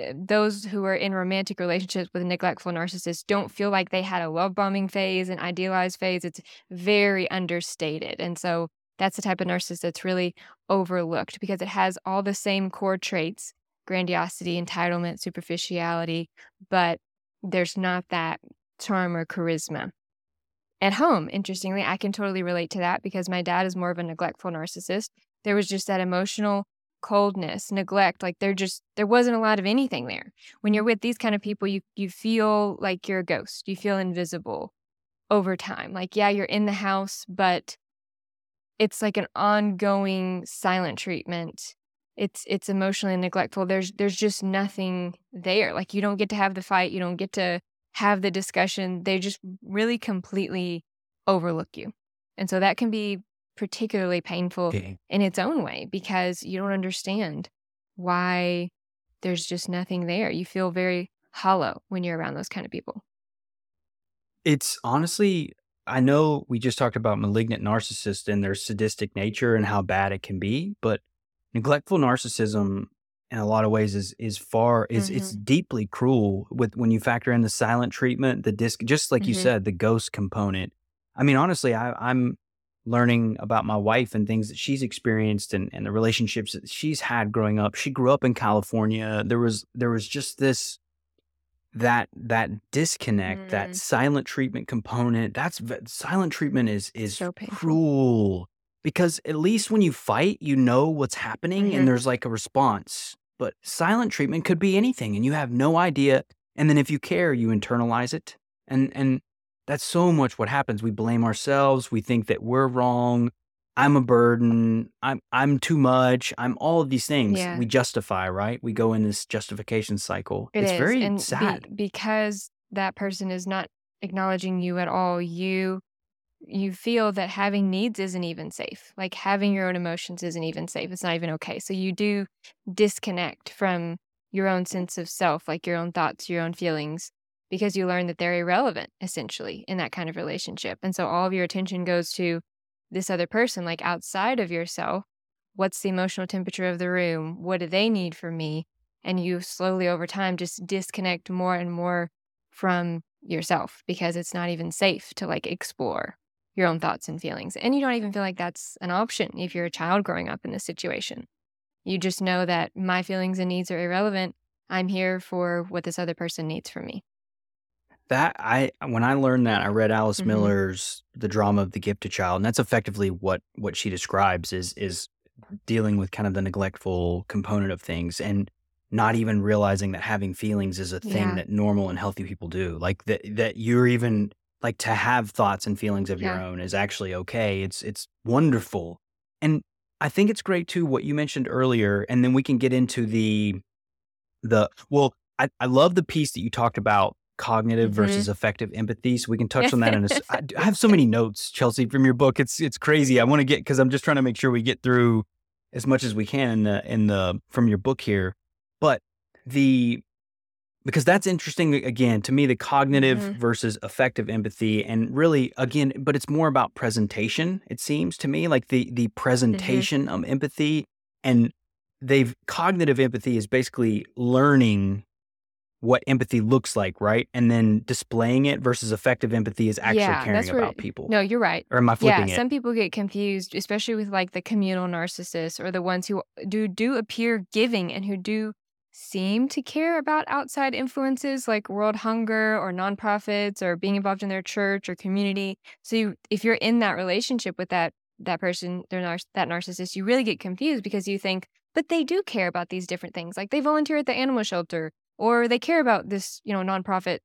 uh, those who are in romantic relationships with a neglectful narcissist don't feel like they had a love bombing phase, an idealized phase. It's very understated. And so that's the type of narcissist that's really overlooked because it has all the same core traits grandiosity, entitlement, superficiality, but there's not that charm or charisma. At home, interestingly, I can totally relate to that because my dad is more of a neglectful narcissist. There was just that emotional coldness, neglect, like there just there wasn't a lot of anything there. When you're with these kind of people, you you feel like you're a ghost. You feel invisible over time. Like yeah, you're in the house, but it's like an ongoing silent treatment it's it's emotionally neglectful there's there's just nothing there like you don't get to have the fight you don't get to have the discussion they just really completely overlook you. And so that can be particularly painful okay. in its own way because you don't understand why there's just nothing there. You feel very hollow when you're around those kind of people. It's honestly I know we just talked about malignant narcissists and their sadistic nature and how bad it can be, but neglectful narcissism in a lot of ways is is far is mm-hmm. it's deeply cruel with when you factor in the silent treatment, the disc just like mm-hmm. you said, the ghost component. I mean, honestly, I, I'm learning about my wife and things that she's experienced and, and the relationships that she's had growing up. She grew up in California. There was there was just this that that disconnect, mm. that silent treatment component, that's silent treatment is is so cruel because at least when you fight, you know what's happening mm-hmm. and there's like a response. But silent treatment could be anything and you have no idea. And then if you care, you internalize it. And and that's so much what happens. We blame ourselves. We think that we're wrong. I'm a burden. I'm I'm too much. I'm all of these things. Yeah. We justify, right? We go in this justification cycle. It it's is. very and sad be, because that person is not acknowledging you at all. You you feel that having needs isn't even safe. Like having your own emotions isn't even safe. It's not even okay. So you do disconnect from your own sense of self, like your own thoughts, your own feelings, because you learn that they're irrelevant essentially in that kind of relationship. And so all of your attention goes to this other person, like outside of yourself. What's the emotional temperature of the room? What do they need from me? And you slowly over time just disconnect more and more from yourself because it's not even safe to like explore your own thoughts and feelings. And you don't even feel like that's an option if you're a child growing up in this situation. You just know that my feelings and needs are irrelevant. I'm here for what this other person needs from me that I when I learned that I read Alice mm-hmm. Miller's The Drama of the Gifted Child and that's effectively what what she describes is is dealing with kind of the neglectful component of things and not even realizing that having feelings is a thing yeah. that normal and healthy people do like that that you're even like to have thoughts and feelings of yeah. your own is actually okay it's it's wonderful and I think it's great too what you mentioned earlier and then we can get into the the well I, I love the piece that you talked about cognitive mm-hmm. versus affective empathy. So we can touch on that in a. I have so many notes, Chelsea, from your book. It's it's crazy. I want to get because I'm just trying to make sure we get through as much as we can in the, in the from your book here. But the because that's interesting again to me the cognitive mm-hmm. versus affective empathy and really again but it's more about presentation it seems to me like the the mm-hmm. presentation mm-hmm. of empathy and they've cognitive empathy is basically learning what empathy looks like, right? And then displaying it versus affective empathy is actually yeah, caring where, about people. No, you're right. Or am I flipping yeah, it? some people get confused, especially with like the communal narcissists or the ones who do do appear giving and who do seem to care about outside influences like world hunger or nonprofits or being involved in their church or community. So you, if you're in that relationship with that that person, they're nar- that narcissist, you really get confused because you think, but they do care about these different things. Like they volunteer at the animal shelter or they care about this, you know, nonprofit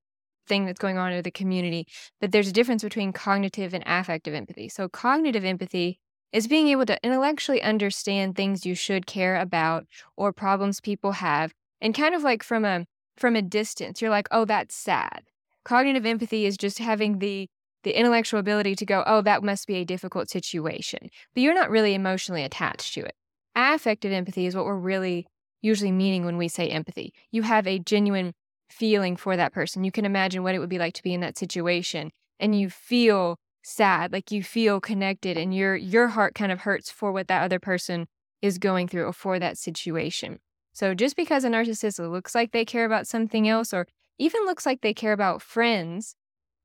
thing that's going on in the community. But there's a difference between cognitive and affective empathy. So cognitive empathy is being able to intellectually understand things you should care about or problems people have and kind of like from a from a distance you're like oh that's sad cognitive empathy is just having the the intellectual ability to go oh that must be a difficult situation but you're not really emotionally attached to it affective empathy is what we're really usually meaning when we say empathy. You have a genuine feeling for that person. You can imagine what it would be like to be in that situation and you feel sad, like you feel connected and your your heart kind of hurts for what that other person is going through or for that situation. So just because a narcissist looks like they care about something else or even looks like they care about friends,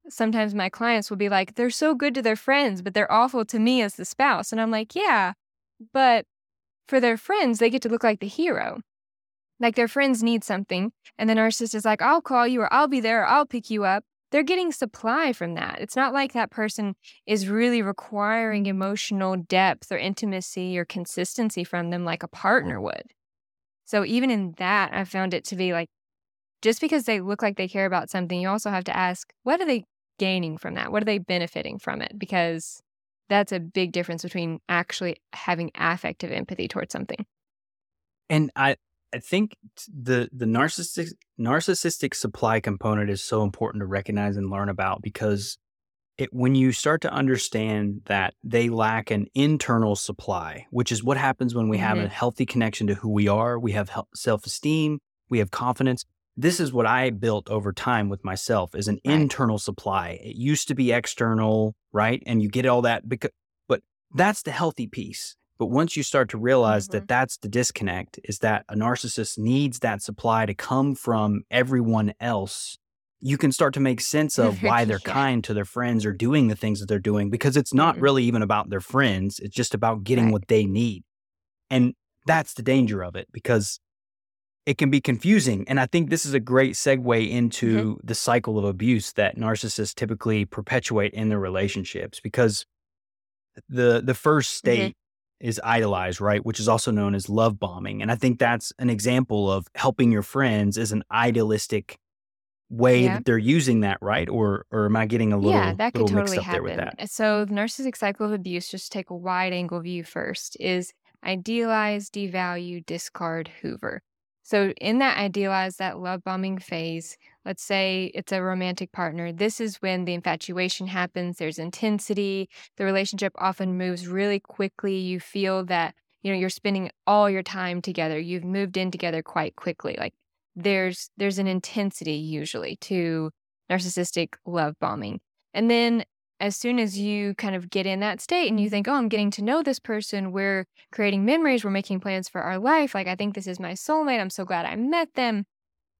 sometimes my clients will be like, they're so good to their friends, but they're awful to me as the spouse. And I'm like, yeah, but for their friends, they get to look like the hero. Like their friends need something, and the narcissist is like, I'll call you, or I'll be there, or I'll pick you up. They're getting supply from that. It's not like that person is really requiring mm. emotional depth or intimacy or consistency from them like a partner would. So, even in that, I found it to be like just because they look like they care about something, you also have to ask, what are they gaining from that? What are they benefiting from it? Because that's a big difference between actually having affective empathy towards something. And I, I think the the narcissistic narcissistic supply component is so important to recognize and learn about because it, when you start to understand that they lack an internal supply, which is what happens when we mm-hmm. have a healthy connection to who we are, we have self esteem, we have confidence. This is what I built over time with myself is an right. internal supply. It used to be external, right? And you get all that because, but that's the healthy piece. But once you start to realize mm-hmm. that that's the disconnect, is that a narcissist needs that supply to come from everyone else, you can start to make sense of why they're yeah. kind to their friends or doing the things that they're doing because it's not mm-hmm. really even about their friends. It's just about getting right. what they need. And that's the danger of it because it can be confusing. And I think this is a great segue mm-hmm. into mm-hmm. the cycle of abuse that narcissists typically perpetuate in their relationships because the the first mm-hmm. state is idolized, right? Which is also known as love bombing. And I think that's an example of helping your friends is an idealistic way yeah. that they're using that, right? Or or am I getting a little yeah, that could totally happen. So the narcissistic cycle of abuse, just take a wide angle view first, is idealize, devalue, discard, hoover. So in that idealized, that love bombing phase, let's say it's a romantic partner, this is when the infatuation happens, there's intensity, the relationship often moves really quickly. You feel that, you know, you're spending all your time together. You've moved in together quite quickly. Like there's there's an intensity usually to narcissistic love bombing. And then as soon as you kind of get in that state and you mm-hmm. think, oh, I'm getting to know this person, we're creating memories, we're making plans for our life. Like, I think this is my soulmate. I'm so glad I met them.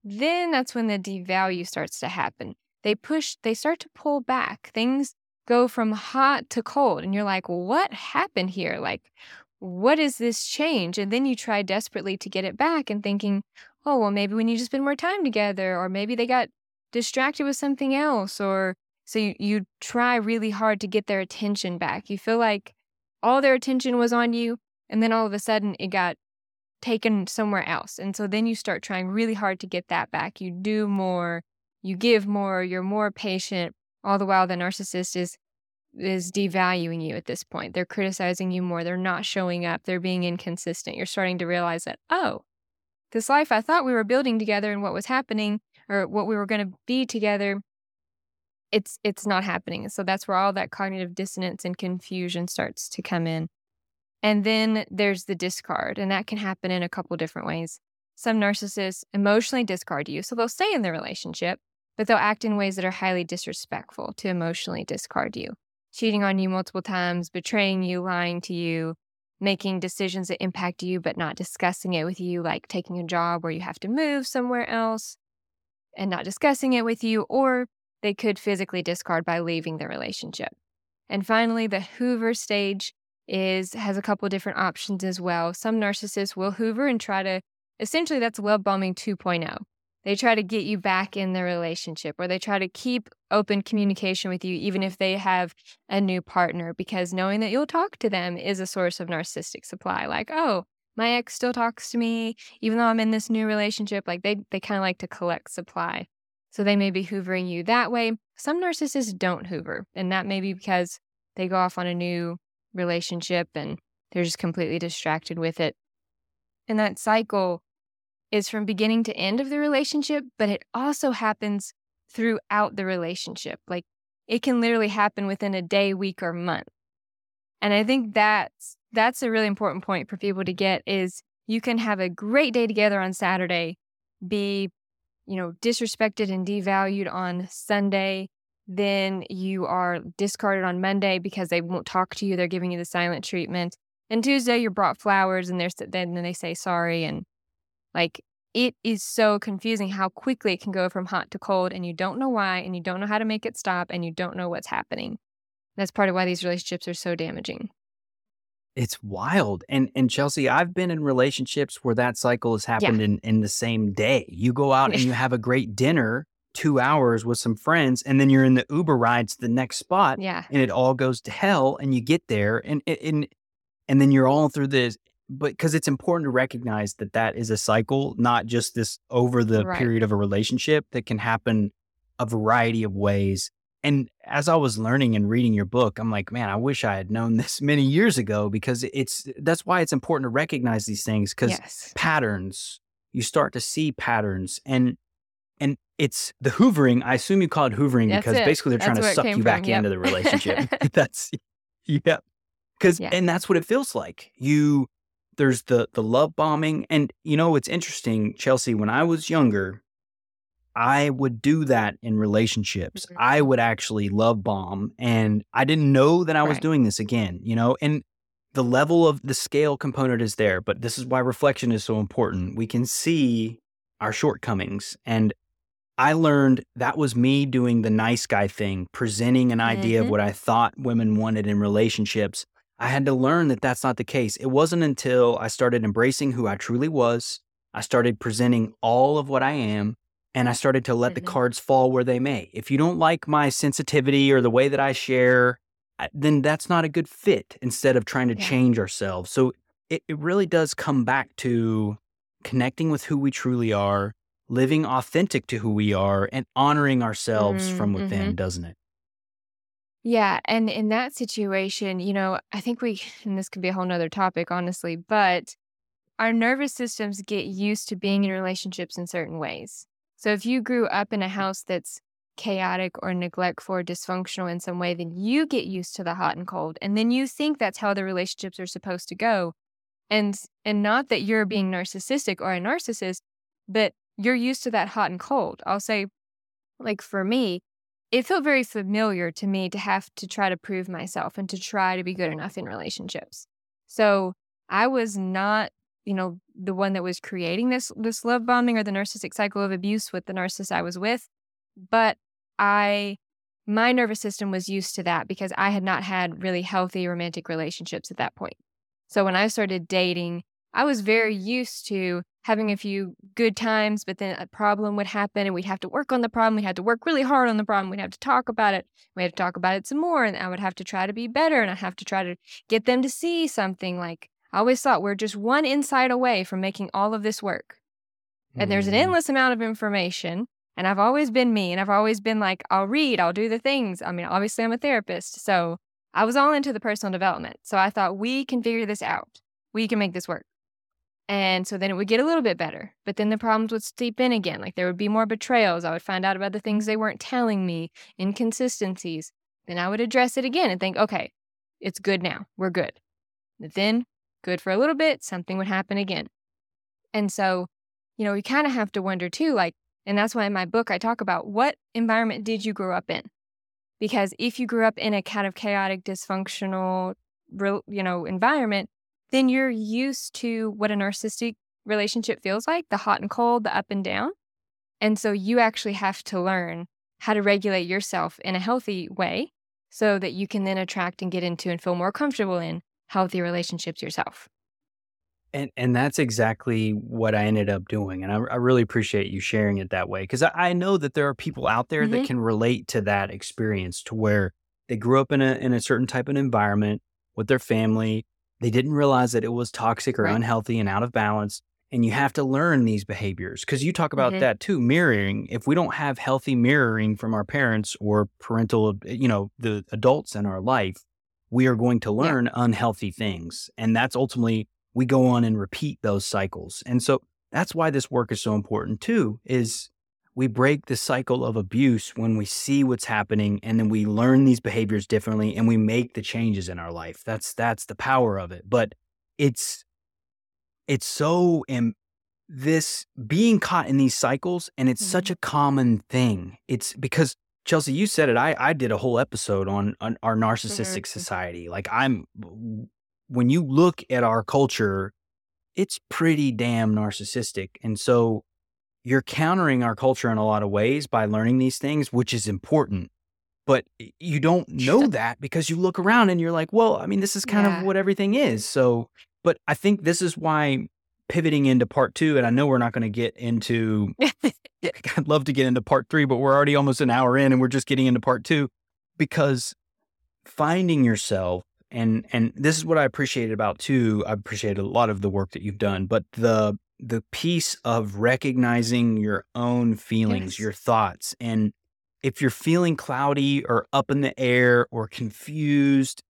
Then that's when the devalue starts to happen. They push, they start to pull back. Things go from hot to cold. And you're like, what happened here? Like, what is this change? And then you try desperately to get it back and thinking, oh, well, maybe we need to spend more time together, or maybe they got distracted with something else, or so you, you try really hard to get their attention back. You feel like all their attention was on you, and then all of a sudden it got taken somewhere else. And so then you start trying really hard to get that back. You do more, you give more, you're more patient, all the while the narcissist is is devaluing you at this point. They're criticizing you more. They're not showing up. They're being inconsistent. You're starting to realize that, oh, this life I thought we were building together and what was happening or what we were going to be together it's it's not happening. So that's where all that cognitive dissonance and confusion starts to come in. And then there's the discard, and that can happen in a couple different ways. Some narcissists emotionally discard you, so they'll stay in the relationship, but they'll act in ways that are highly disrespectful to emotionally discard you. Cheating on you multiple times, betraying you, lying to you, making decisions that impact you but not discussing it with you, like taking a job where you have to move somewhere else and not discussing it with you, or they could physically discard by leaving the relationship. And finally, the Hoover stage is has a couple different options as well. Some narcissists will Hoover and try to essentially that's love bombing 2.0. They try to get you back in the relationship or they try to keep open communication with you even if they have a new partner because knowing that you'll talk to them is a source of narcissistic supply. Like, oh, my ex still talks to me even though I'm in this new relationship. Like they they kind of like to collect supply. So they may be hoovering you that way. Some narcissists don't hoover, and that may be because they go off on a new relationship and they're just completely distracted with it. And that cycle is from beginning to end of the relationship, but it also happens throughout the relationship. Like it can literally happen within a day, week, or month. And I think that's that's a really important point for people to get is you can have a great day together on Saturday, be you know, disrespected and devalued on Sunday, then you are discarded on Monday because they won't talk to you. They're giving you the silent treatment. And Tuesday, you're brought flowers and there's then they say sorry. And like, it is so confusing how quickly it can go from hot to cold and you don't know why and you don't know how to make it stop and you don't know what's happening. That's part of why these relationships are so damaging it's wild. And and Chelsea, I've been in relationships where that cycle has happened yeah. in, in the same day. You go out and you have a great dinner, two hours with some friends, and then you're in the Uber ride to the next spot. Yeah. And it all goes to hell. And you get there and and and then you're all through this. But because it's important to recognize that that is a cycle, not just this over the right. period of a relationship that can happen a variety of ways and as I was learning and reading your book, I'm like, man, I wish I had known this many years ago because it's that's why it's important to recognize these things because Yes. patterns, you start to see patterns and and it's the hoovering. I assume you call it hoovering That's because it. basically they're trying to suck you back yep. into the relationship. that's yeah. Cause Yeah. and that's what it feels like. You there's the the love bombing and you know it's interesting, Chelsea, when I was younger, I would do that in relationships. Mhm. I would actually love bomb and I didn't know that I was Right. doing this again, you know, and the level of the scale component is there, but this is why reflection is so important. We can see our shortcomings and I learned that was me doing the nice guy thing, presenting an idea of Mhm. what I thought women wanted in relationships. I had to learn that that's not the case. It wasn't until I started embracing who I truly was, I started presenting all of what I am, and I started to let the Mhm. cards fall where they may. If you don't like my sensitivity or the way that I share, then that's not a good fit instead of trying to Yeah. change ourselves. So it, it really does come back to connecting with who we truly are, living authentic to who we are, and honoring ourselves from Mm, within, doesn't it? Yeah. And in that situation, you know, I think we, and this could be a whole nother topic, honestly, but our nervous systems get used to being in relationships in certain ways. So if you grew up in a house that's chaotic or neglectful or dysfunctional in some way, then you get used to the hot and cold. And then you think that's how the relationships are supposed to go. And and not that you're being narcissistic or a narcissist, but you're used to that hot and cold. I'll say, like for me, it felt very familiar to me to have to try to prove myself and to try to be good enough in relationships. So I was not, you know, the one that was creating this this love bombing or the narcissistic cycle of abuse with the narcissist I was with, but I my nervous system was used to that because I had not had really healthy romantic relationships at that point. So when I started dating, I was very used to having a few good times, but then a problem would happen and we'd have to work on the problem. We had to work really hard on the problem. We'd have to talk about it. We had to talk about it some more. And I would have to try to be better and I'd have to try to get them to see something. Like I always thought we're just one insight away from making all of this work. And there's an Mm. endless amount of information. And I've always been me and I've always been like, I'll read, I'll do the things. I mean, obviously, I'm a therapist. So I was all into the personal development. So I thought we can figure this out. We can make this work. And so then it would get a little bit better. But then the problems would steep in again. Like there would be more betrayals. I would find out about the things they weren't telling me, inconsistencies. Then I would address it again and think, okay, it's good now. We're good. But then, good for a little bit, something would happen again. And so, you know, we kind of have to wonder too, like, and that's why in my book I talk about what environment did you grow up in? Because if you grew up in a kind of chaotic, dysfunctional, you know, environment, then you're used to what a narcissistic relationship feels like the hot and cold, the up and down. And so you actually have to learn how to regulate yourself in a healthy way so that you can then attract and get into and feel more comfortable in healthy relationships yourself. And and that's exactly what I ended up doing, and I, I really appreciate you sharing it that way because I, I know that there are people out there that Mhm. can relate to that experience, to where they grew up in a in a certain type of environment with their family. They didn't realize that it was toxic or Right. unhealthy and out of balance, and you have to learn these behaviors because you talk about Mhm. that too. Mirroring. If we don't have healthy mirroring from our parents or parental, you know, the adults in our life, we are going to Yeah. learn unhealthy things, and that's ultimately we go on and repeat those cycles. And so that's why this work is so important too is we break the cycle of abuse when we see what's happening and then we learn these behaviors differently and we make the changes in our life. That's that's the power of it. But it's it's so Im- this being caught in these cycles and it's such mm-hmm. a common thing. It's because Chelsea, you said it. I, I did a whole episode on, on our mm-hmm, narcissistic mm-hmm. society. Like I'm when you look at our culture, it's pretty damn narcissistic. And so you're countering our culture in a lot of ways by learning these things, which is important. But you don't know that because you look around and you're like, well, I mean, this is kind Yeah. of what everything is. So, but I think this is why pivoting into part two, and I know we're not going to get into, I'd love to get into part three, but we're already almost an hour in and we're just getting into part two because finding yourself and and this is what I appreciated about too. I appreciate a lot of the work that you've done, but the the piece of recognizing your own feelings, Yes. your thoughts, and if you're feeling cloudy or up in the air or confused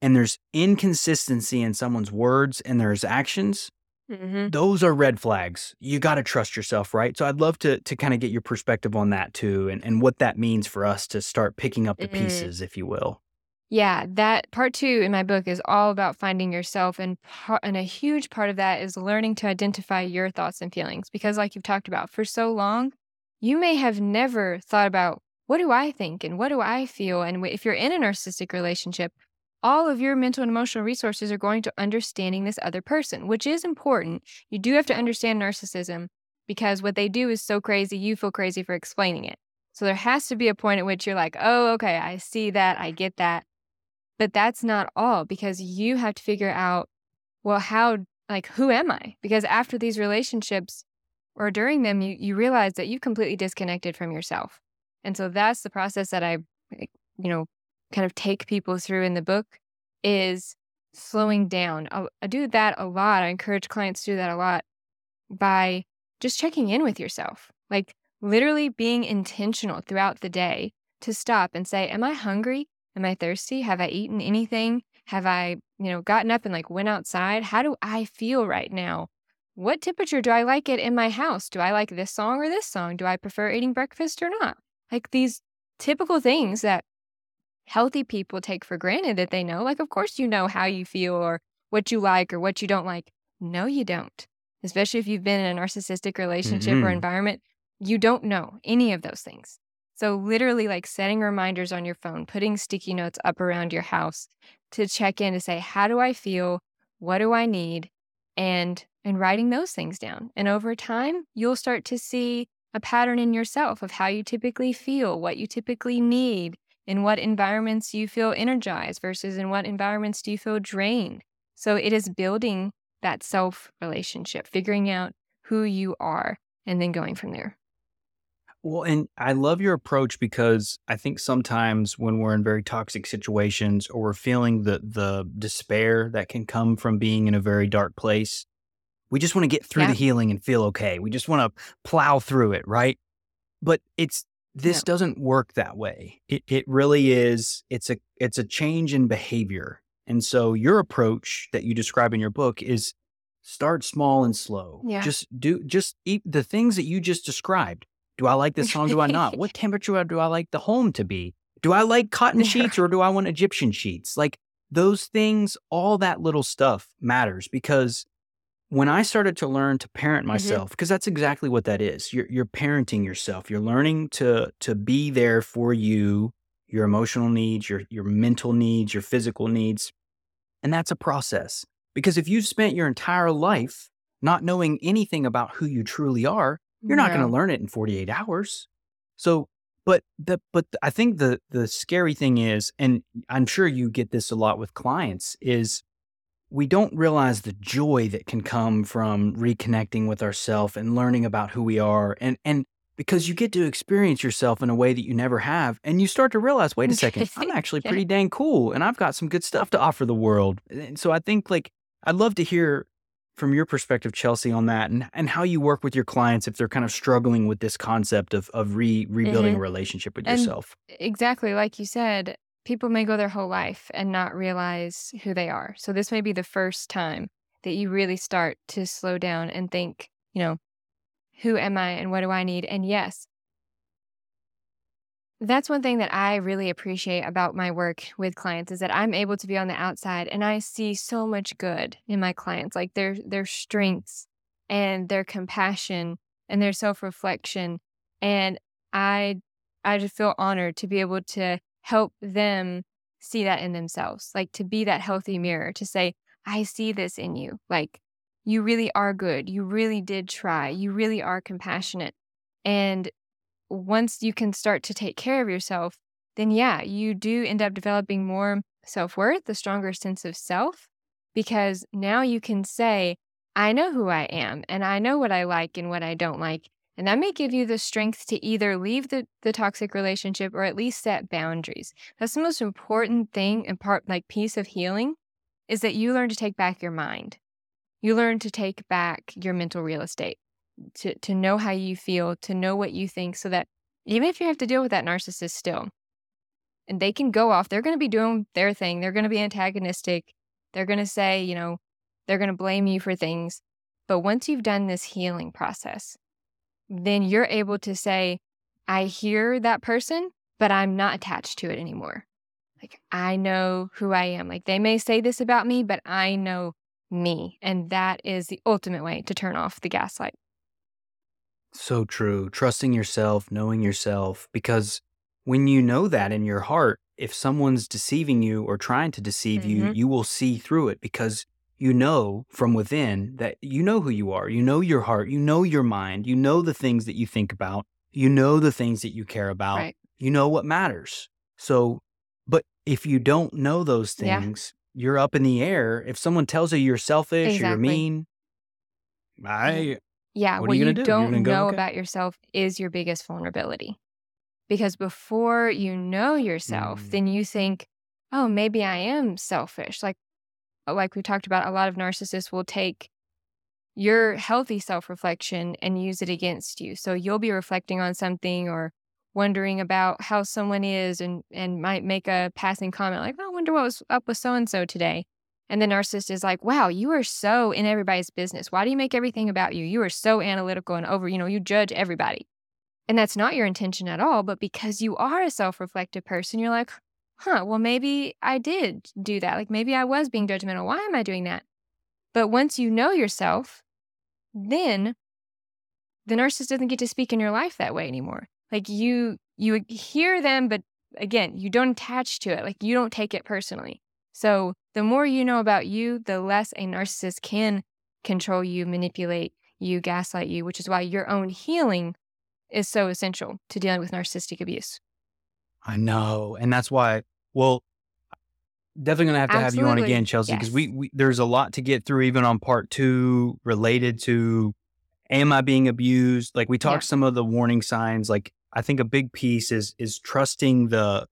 and there's inconsistency in someone's words and there's actions, Mm-hmm. those are red flags. You got to trust yourself, right? So I'd love to to kind of get your perspective on that too and, and what that means for us to start picking up the Mm. pieces, if you will. Yeah, that part two in my book is all about finding yourself, and par- and a huge part of that is learning to identify your thoughts and feelings. Because, like you've talked about, for so long, you may have never thought about what do I think and what do I feel. And if you're in a narcissistic relationship, all of your mental and emotional resources are going to understanding this other person, which is important. You do have to understand narcissism because what they do is so crazy, you feel crazy for explaining it. So there has to be a point at which you're like, oh, okay, I see that, I get that. But that's not all because you have to figure out, well, how, like, who am I? Because after these relationships or during them, you, you realize that you've completely disconnected from yourself. And so that's the process that I, you know, kind of take people through in the book is slowing down. I, do that a lot. I encourage clients to do that a lot by just checking in with yourself, like literally being intentional throughout the day to stop and say, Am I hungry? Am I thirsty? Have I eaten anything? Have I, you know, gotten up and like went outside? How do I feel right now? What temperature do I like it in my house? Do I like this song or this song? Do I prefer eating breakfast or not? Like these typical things that healthy people take for granted that they know. Like, of course, you know how you feel or what you like or what you don't like. No, you don't. Especially if you've been in a narcissistic relationship or Mhm. environment, you don't know any of those things. So, literally, like setting reminders on your phone, putting sticky notes up around your house to check in to say, How do I feel? What do I need? And and writing those things down. And over time, you'll start to see a pattern in yourself of how you typically feel, what you typically need, in what environments do you feel energized versus in what environments do you feel drained. So it is building that self relationship, figuring out who you are, and then going from there. Well, and I love your approach because I think sometimes when we're in very toxic situations or we're feeling the the despair that can come from being in a very dark place, we just want to get through Yeah. the healing and feel okay. We just want to plow through it, right? But it's this No. doesn't work that way. It it really is it's a it's a change in behavior. And so your approach that you describe in your book is start small and slow. Yeah. Just do just eat the things that you just described. Do I like this song? Do I not? What temperature do I like the home to be? Do I like cotton Yeah. sheets or do I want Egyptian sheets? Like those things, all that little stuff matters because when I started to learn to parent Mhm. myself, because that's exactly what that is. You're you're parenting yourself. You're learning to to be there for you, your emotional needs, your your mental needs, your physical needs. And that's a process. Because if you've spent your entire life not knowing anything about who you truly are, you're not going to learn it in 48 hours. So, but the but I think the the scary thing is and I'm sure you get this a lot with clients is we don't realize the joy that can come from reconnecting with ourselves and learning about who we are and and because you get to experience yourself in a way that you never have and you start to realize wait a second i'm actually pretty dang cool and i've got some good stuff to offer the world and so i think like i'd love to hear from your perspective chelsea on that and, and how you work with your clients if they're kind of struggling with this concept of, of re, rebuilding Mhm. a relationship with And- yourself Exactly. Like you said, people may go their whole life and not realize who they are. So this may be the first time that you really start to slow down and think, you know, who am I and what do I need? And yes, that's one thing that I really appreciate about my work with clients is that I'm able to be on the outside and I see so much good in my clients, like their their strengths and their compassion and their self-reflection. And I I just feel honored to be able to help them see that in themselves, like to be that healthy mirror, to say, I see this in you. Like, you really are good. You really did try. You really are compassionate. And once you can start to take care of yourself, then yeah, you do end up developing more self worth, a stronger sense of self, because now you can say, I know who I am and I know what I like and what I don't like. And that may give you the strength to either leave the, the toxic relationship or at least set boundaries. That's the most important thing and part, like piece of healing, is that you learn to take back your mind. You learn to take back your mental real estate, to, to know how you feel, to know what you think, so that even if you have to deal with that narcissist still, and they can go off, they're going to be doing their thing. They're going to be antagonistic. They're going to say, you know, they're going to blame you for things. But once you've done this healing process, then you're able to say, I hear that person, but I'm not attached to it anymore. Like, I know who I am. Like, they may say this about me, but I know me. And that is the ultimate way to turn off the gaslight. So true. Trusting yourself, knowing yourself, because when you know that in your heart, if someone's deceiving you or trying to deceive mm-hmm. you, you will see through it because you know from within that you know who you are. You know your heart. You know your mind. You know the things that you think about. You know the things that you care about. Right. You know what matters. So, but if you don't know those things, yeah. you're up in the air. If someone tells you you're selfish exactly. or you're mean, I. Yeah, what, what you, do? don't know okay? about yourself is your biggest vulnerability. Because before you know yourself, mm. then you think, oh, maybe I am selfish. Like, Uh, like we talked about, a lot of narcissists will take your healthy self reflection and use it against you. So you'll be reflecting on something or wondering about how someone is and, and might make a passing comment like, oh, I wonder what was up with so and so today. And the narcissist is like, wow, you are so in everybody's business. Why do you make everything about you? You are so analytical and over, you know, you judge everybody. And that's not your intention at all. But because you are a self reflective person, you're like, huh, well, maybe I did do that. Like maybe I was being judgmental. Why am I doing that? But once you know yourself, then the narcissist doesn't get to speak in your life that way anymore. Like you, you hear them, but again, you don't attach to it. Like you don't take it personally. So the more you know about you, the less a narcissist can control you, manipulate you, gaslight you, which is why your own healing is so essential to dealing with narcissistic abuse. I know. And that's why, well, definitely going to have to Absolutely. have you on again, Chelsea, because yes. we, we, there's a lot to get through, even on part two, related to am I being abused? Like we talked yeah. some of the warning signs. Like I think a big piece is is trusting the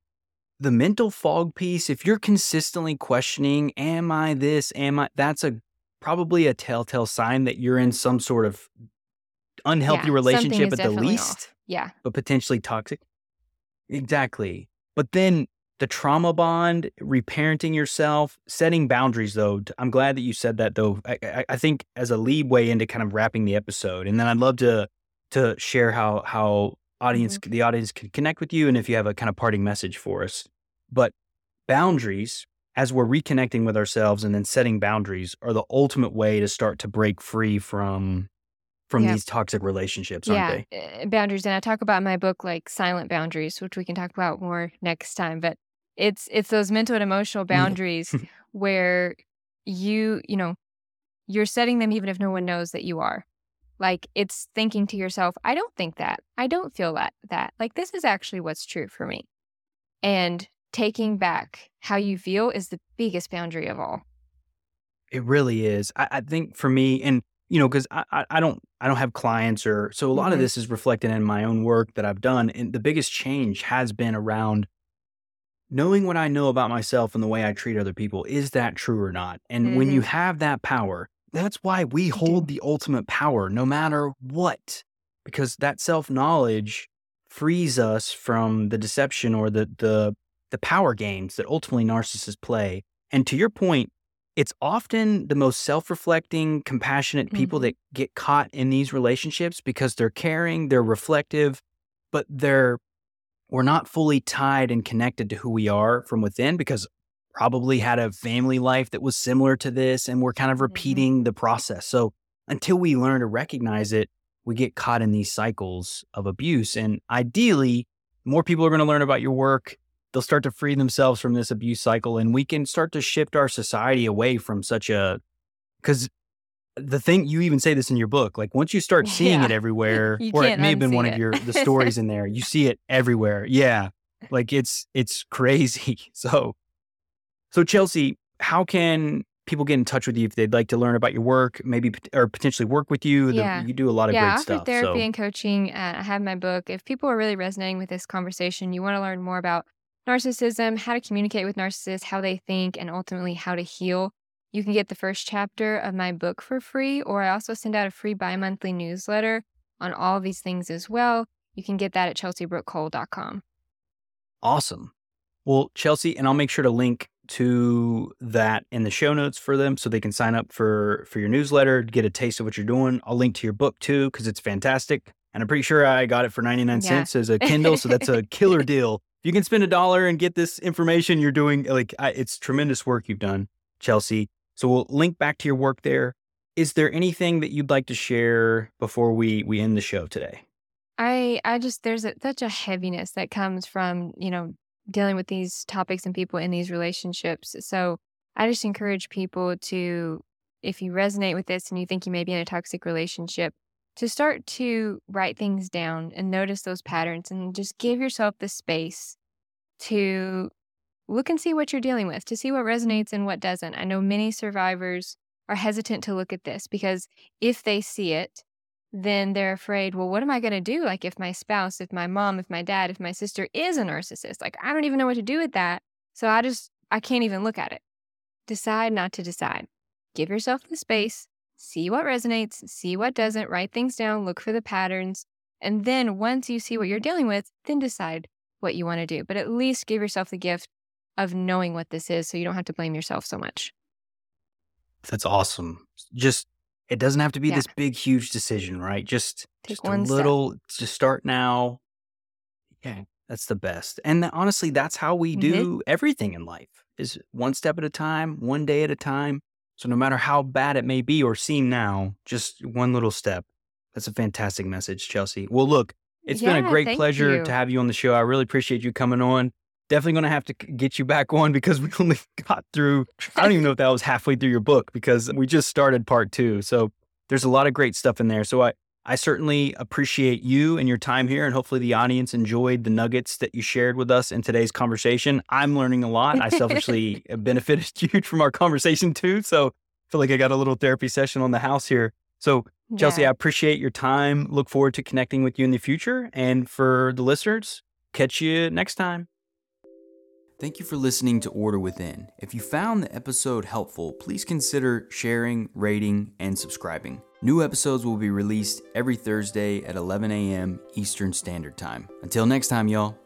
the mental fog piece. If you're consistently questioning, am I this? Am I? That's a probably a telltale sign that you're in some sort of unhealthy yeah, relationship at the least. Off. Yeah. But potentially toxic. Exactly. But then the trauma bond, reparenting yourself, setting boundaries though. I'm glad that you said that though. I, I, think as a lead way into kind of wrapping the episode. And then I'd love to to share how how audience mm-hmm. the audience can connect with you and if you have a kind of parting message for us. But boundaries as we're reconnecting with ourselves and then setting boundaries are the ultimate way to start to break free from from these toxic relationships, aren't yeah, they? Uh, boundaries. And I talk about in my book like silent boundaries, which we can talk about more next time. But it's it's those mental and emotional boundaries where you, you know, you're setting them even if no one knows that you are. Like it's thinking to yourself, I don't think that. I don't feel that that. Like this is actually what's true for me. And taking back how you feel is the biggest boundary of all. It really is. I, I think for me, and you know, because I, I don't I don't have clients or so a lot mm-hmm. of this is reflected in my own work that I've done. And the biggest change has been around knowing what I know about myself and the way I treat other people. Is that true or not? And mm-hmm. when you mm-hmm. have that power, that's why we hold the ultimate power no matter what. Because that self knowledge frees us from the deception or the the the power games that ultimately narcissists play. And to your point, it's often the most self-reflecting, compassionate people mm-hmm. that get caught in these relationships because they're caring, they're reflective, but they're we're not fully tied and connected to who we are from within because probably had a family life that was similar to this and we're kind of mm-hmm. repeating mm-hmm. the process. So until we learn to recognize it, we get caught in these cycles of abuse and ideally more people are going to learn about your work they'll start to free themselves from this abuse cycle and we can start to shift our society away from such a because the thing you even say this in your book like once you start seeing yeah. it everywhere or it may have been one it. of your the stories in there you see it everywhere yeah like it's it's crazy so so chelsea how can people get in touch with you if they'd like to learn about your work maybe or potentially work with you yeah. The, you do a lot of yeah, great stuff therapy so. and coaching uh, i have my book if people are really resonating with this conversation you want to learn more about narcissism, how to communicate with narcissists, how they think, and ultimately how to heal. You can get the first chapter of my book for free, or I also send out a free bi monthly newsletter on all these things as well. you can get that at chelseabrookecole.com. Awesome. Well, Chelsea, and I'll make sure to link to that in the show notes for them so they can sign up for for your newsletter, get a taste of what you're doing. I'll link to your book too because it's fantastic. And I'm pretty sure I got it for 99 yeah. cents as a Kindle, so that's a killer deal. You can spend a dollar and get this information, you're doing like I, it's tremendous work you've done, Chelsea. So we'll link back to your work there. Is there anything that you'd like to share before we we end the show today? I I just there's a, such a heaviness that comes from you know dealing with these topics and people in these relationships. So I just encourage people to, if you resonate with this and you think you may be in a toxic relationship, to start to write things down and notice those patterns and just give yourself the space to look and see what you're dealing with, to see what resonates and what doesn't. I know many survivors are hesitant to look at this because if they see it, then they're afraid, well, what am I going to do? Like, if my spouse, if my mom, if my dad, if my sister is a narcissist, like, I don't even know what to do with that. So I just, I can't even look at it. Decide not to decide. Give yourself the space, see what resonates, see what doesn't, write things down, look for the patterns. And then once you see what you're dealing with, then decide what you want to do. But at least give yourself the gift of knowing what this is so you don't have to blame yourself so much. That's awesome. Just it doesn't have to be yeah. this big, huge decision, right? Just, Take just a little, step. just start now. Yeah, that's the best. And honestly, that's how we do mm-hmm. everything in life is one step at a time, one day at a time. So no matter how bad it may be or seem now, just one little step. That's a fantastic message, Chelsea. Well, look, it's yeah, been a great pleasure you. to have you on the show. I really appreciate you coming on definitely going to have to get you back on because we only got through, I don't even know if that was halfway through your book because we just started part two. So there's a lot of great stuff in there. So I, I certainly appreciate you and your time here, and hopefully the audience enjoyed the nuggets that you shared with us in today's conversation. I'm learning a lot. I selfishly benefited huge from our conversation too. So I feel like I got a little therapy session on the house here. So Chelsea, yeah. I appreciate your time. Look forward to connecting with you in the future. And for the listeners, catch you next time. Thank you for listening to Order Within. If you found the episode helpful, please consider sharing, rating, and subscribing. New episodes will be released every Thursday at 11 a.m. Eastern Standard Time. Until next time, y'all.